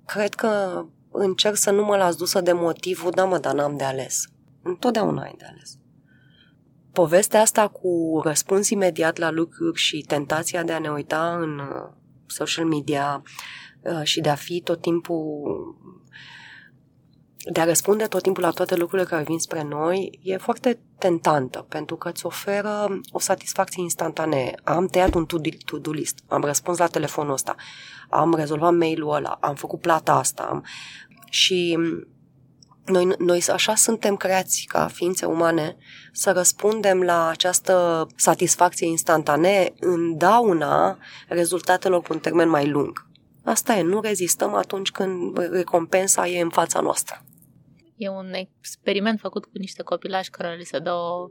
Cred că încerc să nu mă las dusă de motivul, da mă, dar n-am de ales. Întotdeauna ai de ales. Povestea asta cu răspuns imediat la lucruri și tentația de a ne uita în uh, social media uh, și de a fi tot timpul de a răspunde tot timpul la toate lucrurile care vin spre noi e foarte tentantă, pentru că îți oferă o satisfacție instantanee. Am tăiat un to-do list, am răspuns la telefonul ăsta, am rezolvat mail-ul ăla, am făcut plata asta am... și noi, noi așa suntem creați ca ființe umane să răspundem la această satisfacție instantanee în dauna rezultatelor pe un termen mai lung. Asta e, nu rezistăm atunci când recompensa e în fața noastră. E un experiment făcut cu niște copilași care li se dă o,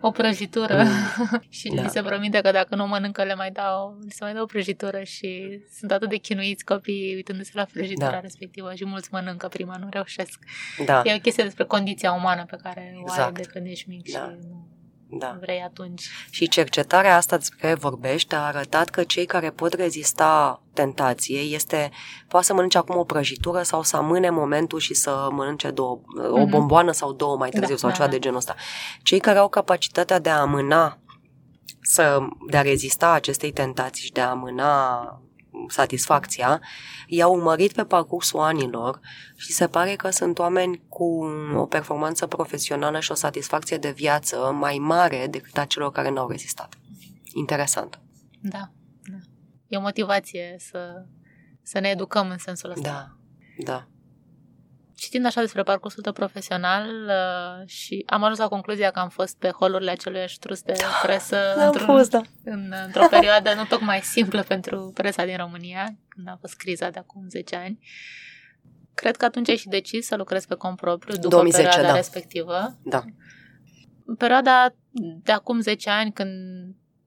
o prăjitură mm. și da. li se promite că dacă nu mănâncă le mai dau, li se mai dă o prăjitură și sunt atât de chinuiți copiii uitându-se la prăjitura da. respectivă și mulți mănâncă prima, nu reușesc. Da. E o chestie despre condiția umană pe care exact. o ai exact. de când ești mic da. și nu da. vrei atunci. Și cercetarea asta despre care vorbești a arătat că cei care pot rezista tentației este, poate să mănânce acum o prăjitură sau să amâne momentul și să mănânce două, mm-hmm. o mhm. bomboană sau două mai târziu da, sau da, ceva da. de genul ăsta. Cei care au capacitatea de a amâna să, de a rezista acestei tentații și de a amâna satisfacția, i-au urmărit pe parcursul anilor și se pare că sunt oameni cu o performanță profesională și o satisfacție de viață mai mare decât a celor care n-au rezistat. Interesant. Da, da. E o motivație să, să ne educăm în sensul ăsta. Da, da citind așa despre parcursul tău profesional uh, și am ajuns la concluzia că am fost pe holurile acelui ștrus de da, presă da, într-un, fost, da. în, într-o perioadă nu tocmai simplă pentru presa din România, când a fost criza de acum 10 ani. Cred că atunci ai și decis să lucrezi pe cont propriu după 2010, perioada da. respectivă. Da. Perioada de acum 10 ani, când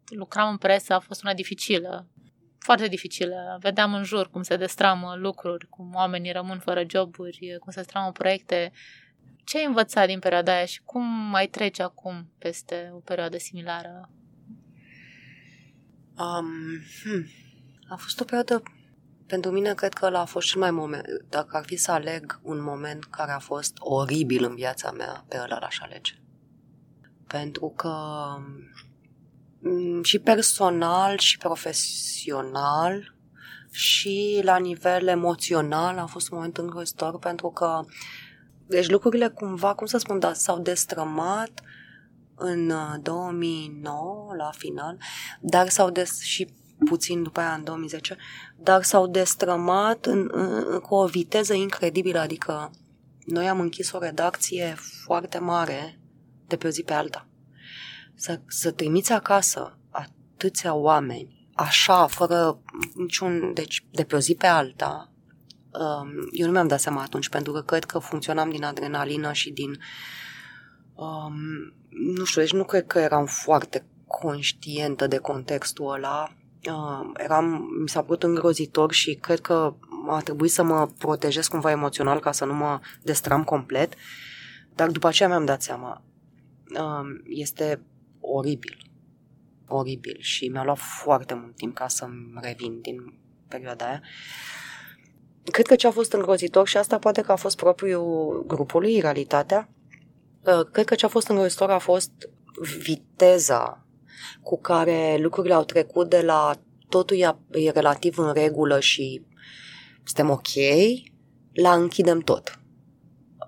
lucram în presă, a fost una dificilă foarte dificilă. Vedeam în jur cum se destramă lucruri, cum oamenii rămân fără joburi, cum se destramă proiecte. Ce ai învățat din perioada aia și cum mai trece acum peste o perioadă similară? Um, hmm. A fost o perioadă pentru mine cred că ăla a fost cel mai moment. Dacă ar fi să aleg un moment care a fost oribil în viața mea, pe ăla l-aș alege. Pentru că Mm, și personal și profesional și la nivel emoțional a fost un moment îngrozitor pentru că deci lucrurile cumva, cum să spun, da, s-au destrămat în 2009 uh, la final, dar s-au des și puțin după aia în 2010, dar s-au destrămat în, în, cu o viteză incredibilă, adică noi am închis o redacție foarte mare de pe o zi pe alta să, să trimiți acasă atâția oameni, așa, fără niciun, deci de pe o zi pe alta, um, eu nu mi-am dat seama atunci, pentru că cred că funcționam din adrenalină și din, um, nu știu, deci nu cred că eram foarte conștientă de contextul ăla. Uh, eram, mi s-a părut îngrozitor și cred că a trebuit să mă protejez cumva emoțional ca să nu mă destram complet. Dar după aceea mi-am dat seama, um, este oribil. Oribil și mi-a luat foarte mult timp ca să-mi revin din perioada aia. Cred că ce a fost îngrozitor și asta poate că a fost propriul grupului, realitatea, uh, cred că ce a fost îngrozitor a fost viteza cu care lucrurile au trecut de la totul e relativ în regulă și suntem ok, la închidem tot.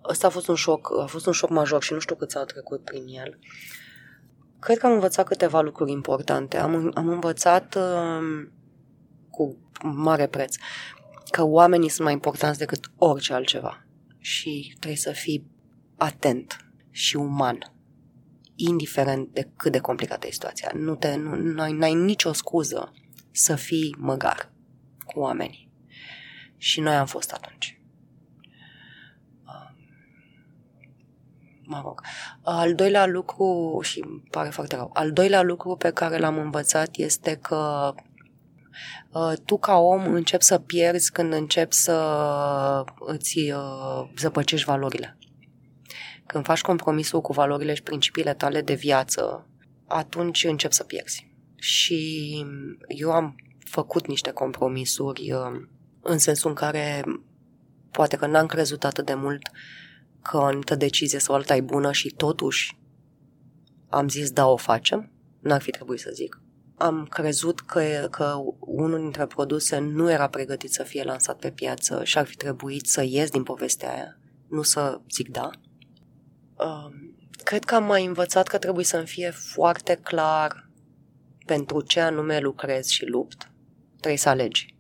Ăsta a fost un șoc, a fost un șoc major și nu știu cât s-au trecut prin el. Cred că am învățat câteva lucruri importante. Am, am învățat uh, cu mare preț că oamenii sunt mai importanți decât orice altceva și trebuie să fii atent și uman indiferent de cât de complicată e situația. Nu te, nu, n-ai, n-ai nicio scuză să fii măgar cu oamenii. Și noi am fost atunci. Mă rog. Al doilea lucru, și îmi pare foarte rău, al doilea lucru pe care l-am învățat este că uh, tu ca om începi să pierzi când începi să îți uh, zăpăcești valorile. Când faci compromisul cu valorile și principiile tale de viață, atunci începi să pierzi. Și eu am făcut niște compromisuri uh, în sensul în care poate că n-am crezut atât de mult că o anumită decizie sau alta e bună și totuși am zis da, o facem. N-ar fi trebuit să zic. Am crezut că, că unul dintre produse nu era pregătit să fie lansat pe piață și ar fi trebuit să ies din povestea aia, nu să zic da. Um, cred că am mai învățat că trebuie să-mi fie foarte clar pentru ce anume lucrez și lupt. Trebuie să alegi.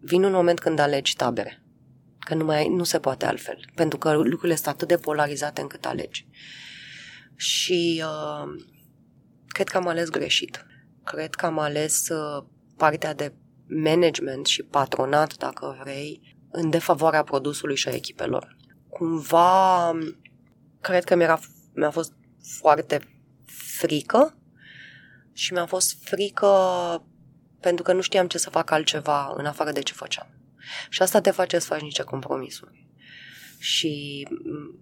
Vine un moment când alegi tabere. Că nu, mai, nu se poate altfel. Pentru că lucrurile sunt atât de polarizate încât alegi. Și uh, cred că am ales greșit. Cred că am ales uh, partea de management și patronat, dacă vrei, în defavoarea produsului și a echipelor. Cumva cred că mi-era, mi-a fost foarte frică și mi-a fost frică pentru că nu știam ce să fac altceva în afară de ce făceam. Și asta te face să faci niște compromisuri. Și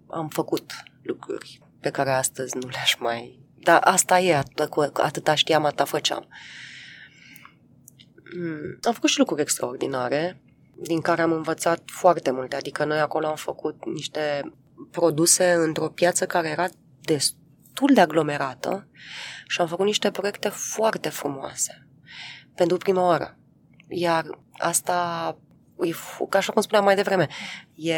am făcut lucruri pe care astăzi nu le-aș mai... Dar asta e, atâta, atâta știam, atâta făceam. Mm, am făcut și lucruri extraordinare, din care am învățat foarte multe. Adică noi acolo am făcut niște produse într-o piață care era destul de aglomerată și am făcut niște proiecte foarte frumoase pentru prima oară. Iar asta, e, ca așa cum spuneam mai devreme, e,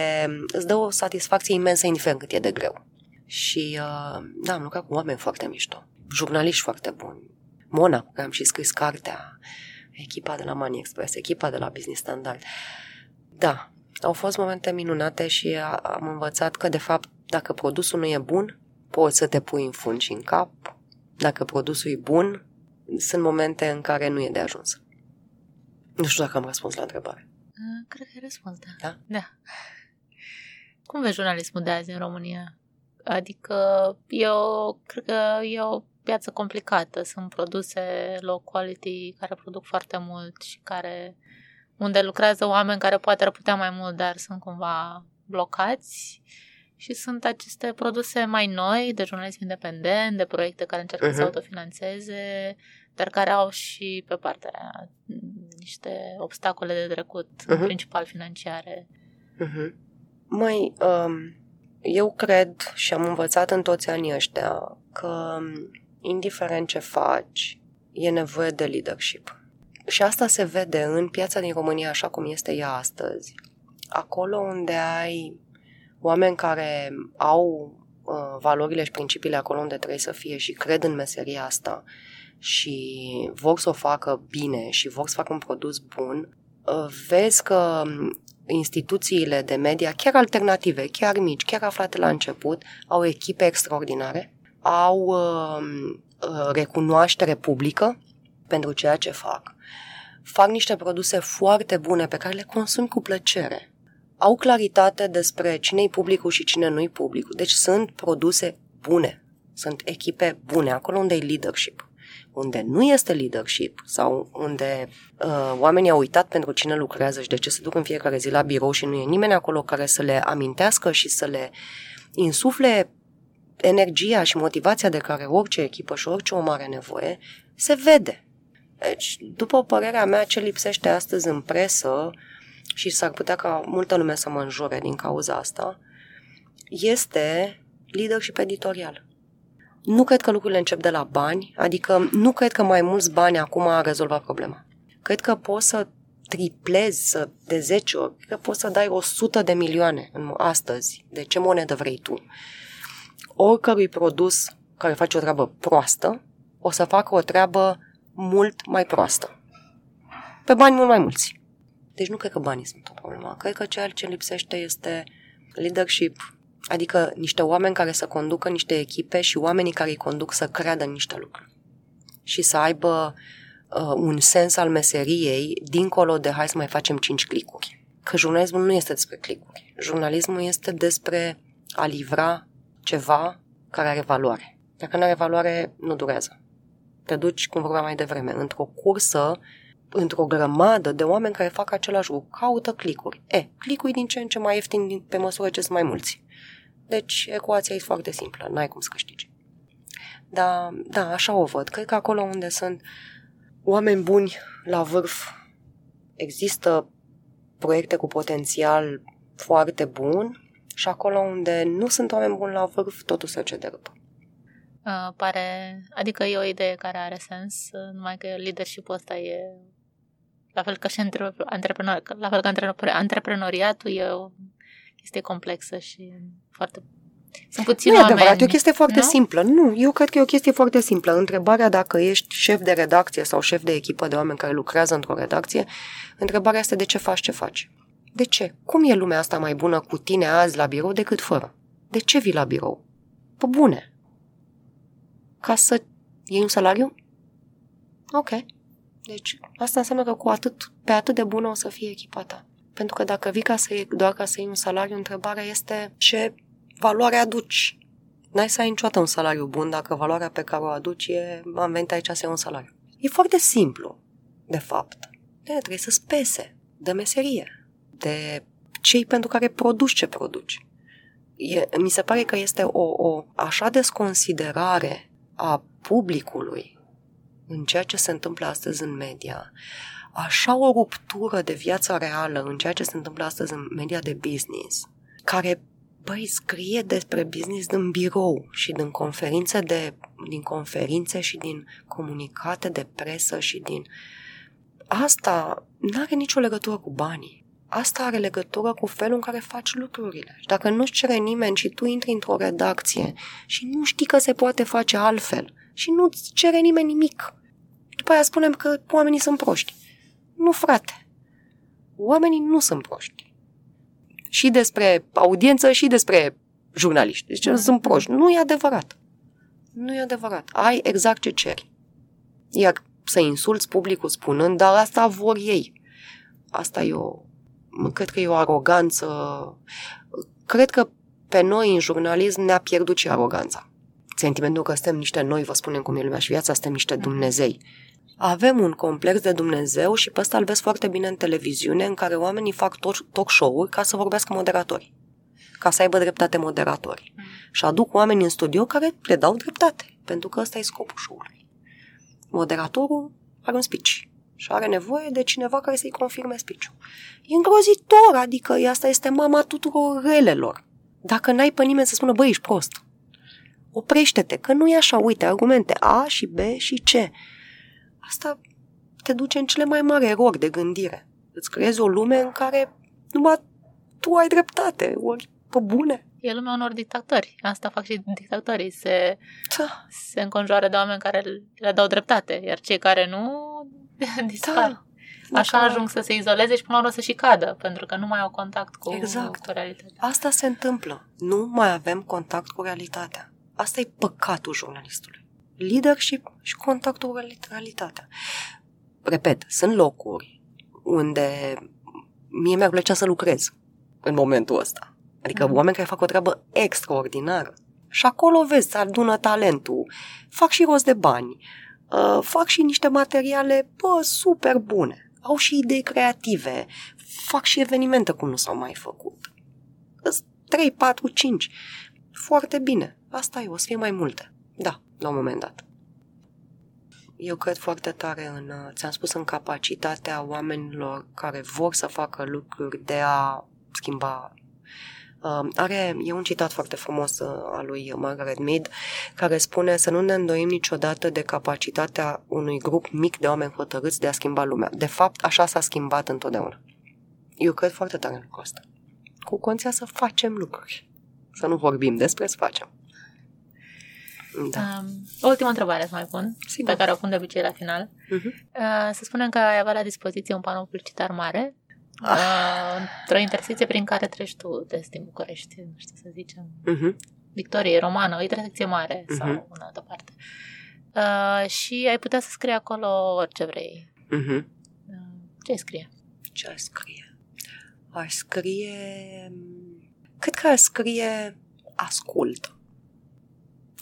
îți dă o satisfacție imensă indiferent cât e de greu. Și uh, da, am lucrat cu oameni foarte mișto, jurnaliști foarte buni. Mona, cu care am și scris cartea, echipa de la Money Express, echipa de la Business Standard. Da, au fost momente minunate și am învățat că, de fapt, dacă produsul nu e bun, poți să te pui în fund și în cap. Dacă produsul e bun, sunt momente în care nu e de ajuns. Nu știu dacă am răspuns la întrebare. Cred că ai răspuns, da. Da? Da. Cum vezi jurnalismul de azi în România? Adică eu cred că e o piață complicată. Sunt produse low quality care produc foarte mult și care unde lucrează oameni care poate ar putea mai mult, dar sunt cumva blocați și sunt aceste produse mai noi de jurnalism independent, de proiecte care încearcă uh-huh. să mhm. autofinanțeze, dar care au și pe partea niște obstacole de trecut, uh-huh. principal financiare. Uh-huh. Mai, um, eu cred și am învățat în toți anii ăștia că indiferent ce faci, e nevoie de leadership. Și asta se vede în piața din România așa cum este ea astăzi. Acolo unde ai oameni care au uh, valorile și principiile acolo unde trebuie să fie și cred în meseria asta și vor să o facă bine și vor să facă un produs bun, uh, vezi că instituțiile de media, chiar alternative, chiar mici, chiar aflate la început, au echipe extraordinare, au uh, uh recunoaștere publică pentru ceea ce fac fac niște produse foarte bune pe care le consumi cu plăcere. Au claritate despre cine-i publicul și cine nu-i publicul. Deci sunt produse bune, sunt echipe bune, acolo unde e leadership. Unde nu este leadership sau unde uh, oamenii au uitat pentru cine lucrează și de ce se duc în fiecare zi la birou și nu e nimeni acolo care să le amintească și să le insufle energia și motivația de care orice echipă și orice om are nevoie, se vede. Deci, după părerea mea, ce lipsește astăzi în presă, și s-ar putea ca multă lume să mă înjure din cauza asta, este leadership editorial. Nu cred că lucrurile încep de la bani, adică nu cred că mai mulți bani acum a rezolvat problema. Cred că poți să triplezi să, de 10 ori, că poți să dai 100 de milioane în, astăzi, de ce monedă vrei tu. Oricărui produs care face o treabă proastă, o să facă o treabă mult mai proastă. Pe bani mult mai mulți. Deci nu cred că banii sunt o problemă. Cred că ceea ce lipsește este leadership, adică niște oameni care să conducă niște echipe și oamenii care îi conduc să creadă în niște lucruri. Și să aibă uh, un sens al meseriei dincolo de hai să mai facem cinci clicuri. Că jurnalismul nu este despre clicuri. Jurnalismul este despre a livra ceva care are valoare. Dacă nu are valoare, nu durează. Te duci, cum vorbeam mai devreme, într-o cursă, într-o grămadă de oameni care fac același lucru. Caută clicuri. E, clicuri din ce în ce mai ieftin pe măsură ce sunt mai mulți. Deci, ecuația e foarte simplă. N-ai cum să câștigi. Da, da, așa o văd. Cred că acolo unde sunt oameni buni la vârf, există proiecte cu potențial foarte bun și acolo unde nu sunt oameni buni la vârf, totul se cede rău. Uh, pare, adică e o idee care are sens, uh, numai că leadership-ul ăsta e la fel ca și antreprenor, la fel ca antreprenoriatul e o chestie complexă și foarte sunt puțini nu oameni. e adevărat, e o chestie foarte nu? simplă. Nu, eu cred că e o chestie foarte simplă. Întrebarea dacă ești șef de redacție sau șef de echipă de oameni care lucrează într-o redacție, întrebarea este de ce faci ce faci. De ce? Cum e lumea asta mai bună cu tine azi la birou decât fără? De ce vii la birou? Pe bune. Ca să iei un salariu? Ok. Deci, asta înseamnă că cu atât, pe atât de bună o să fie echipa ta. Pentru că dacă vii ca să iei, doar ca să iei un salariu, întrebarea este ce valoare aduci. N-ai să ai niciodată un salariu bun dacă valoarea pe care o aduci e am venit aici să iau un salariu. E foarte simplu, de fapt. De trebuie să spese de meserie, de cei pentru care produci ce produci. E, mi se pare că este o, o așa desconsiderare a publicului în ceea ce se întâmplă astăzi în media, așa o ruptură de viața reală în ceea ce se întâmplă astăzi în media de business, care băi, scrie despre business din birou și din conferințe, de, din conferințe și din comunicate de presă și din... Asta nu are nicio legătură cu banii. Asta are legătură cu felul în care faci lucrurile. Și dacă nu-ți cere nimeni și tu intri într-o redacție și nu știi că se poate face altfel și nu-ți cere nimeni nimic, după aia spunem că oamenii sunt proști. Nu, frate. Oamenii nu sunt proști. Și despre audiență și despre jurnaliști. Deci mm. sunt proști. Nu e adevărat. Nu e adevărat. Ai exact ce ceri. Iar să insulți publicul spunând, dar asta vor ei. Asta e o... Cred că e o aroganță. Cred că pe noi în jurnalism ne-a pierdut și aroganța. Sentimentul că suntem niște noi, vă spunem cum e lumea și viața, suntem niște Dumnezei. Avem un complex de Dumnezeu și pe ăsta îl vezi foarte bine în televiziune, în care oamenii fac talk show-uri ca să vorbească moderatori, ca să aibă dreptate moderatori. Mm. Și aduc oameni în studio care le dau dreptate, pentru că ăsta e scopul show-ului. Moderatorul are un speech și are nevoie de cineva care să-i confirme speech-ul. E îngrozitor, adică asta este mama tuturor relelor. Dacă n-ai pe nimeni să spună, băi, ești prost, oprește-te, că nu e așa, uite, argumente A și B și C asta te duce în cele mai mari erori de gândire. Îți creezi o lume în care numai tu ai dreptate, ori pe bune. E lumea unor dictatori. Asta fac și dictatorii. Se, da. se înconjoară de oameni care le dau dreptate, iar cei care nu dispar. Da. Așa Dacă... ajung să se izoleze și până la urmă să și cadă, pentru că nu mai au contact cu, exact. cu realitatea. Asta se întâmplă. Nu mai avem contact cu realitatea. Asta e păcatul jurnalistului leadership și contactul cu realitatea. Repet, sunt locuri unde mie mi-ar plăcea să lucrez în momentul ăsta. Adică mm. oameni care fac o treabă extraordinară. Și acolo vezi, să adună talentul, fac și rost de bani, uh, fac și niște materiale, bă, super bune. Au și idei creative, fac și evenimente cum nu s-au mai făcut. 3, 4, 5 foarte bine. Asta e, o să fie mai multe. Da, la un moment dat. Eu cred foarte tare în, uh, ți-am spus, în capacitatea oamenilor care vor să facă lucruri de a schimba Uh, are, e un citat foarte frumos uh, al lui Margaret Mead care spune să nu ne îndoim niciodată de capacitatea unui grup mic de oameni hotărâți de a schimba lumea. De fapt, așa s-a schimbat întotdeauna. Eu cred foarte tare în lucrul ăsta. Cu conția să facem lucruri. Să nu vorbim despre, să facem. Da. Um, ultima întrebare să mai pun, Sigur. pe care o pun de obicei la final. Uh-huh. Uh, să spunem că ai avea la dispoziție un panou publicitar mare ah. uh, într-o intersecție prin care treci tu des din București, nu știu să zicem. Uh-huh. Victorie, Romană, o intersecție mare uh-huh. sau în altă parte. Uh, și ai putea să scrii acolo orice vrei. Uh-huh. Uh, ce scrie? Ce scrie? Aș scrie... Cred că aș scrie ascult.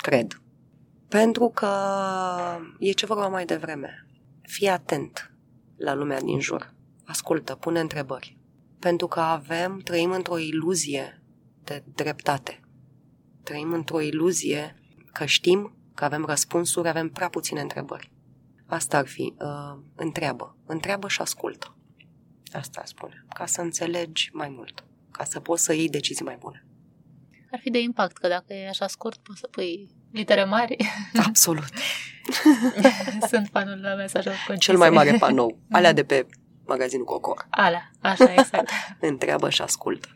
Cred. Pentru că e ce vorba mai devreme. Fii atent la lumea din jur. Ascultă, pune întrebări. Pentru că avem, trăim într-o iluzie de dreptate. Trăim într-o iluzie că știm, că avem răspunsuri, avem prea puține întrebări. Asta ar fi, uh, întreabă. Întreabă și ascultă. Asta spune. Ca să înțelegi mai mult. Ca să poți să iei decizii mai bune. Ar fi de impact, că dacă e așa scurt, poți să pui litere mari. Absolut. Sunt fanul la mesajul concise. Cel mai mare panou. Alea de pe magazinul Cocor. Alea, așa, exact. Întreabă și ascultă.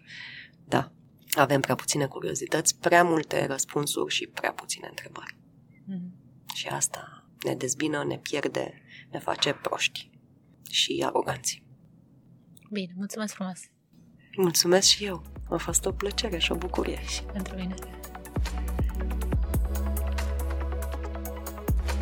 Da. Avem prea puține curiozități, prea multe răspunsuri și prea puține întrebări. Mm-hmm. Și asta ne dezbină, ne pierde, ne face proști și aroganți. Bine, mulțumesc frumos! Mulțumesc și eu! A fost o plăcere și o bucurie. Și pentru mine.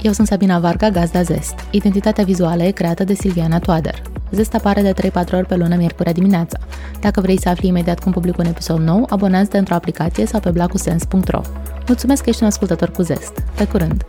Eu sunt Sabina Varga, gazda Zest. Identitatea vizuală e creată de Silviana Toader. Zest apare de 3-4 ori pe lună, miercurea dimineața. Dacă vrei să afli imediat cum public un episod nou, abonează-te într-o aplicație sau pe blacusens.ro. Mulțumesc că ești un ascultător cu Zest. Pe curând!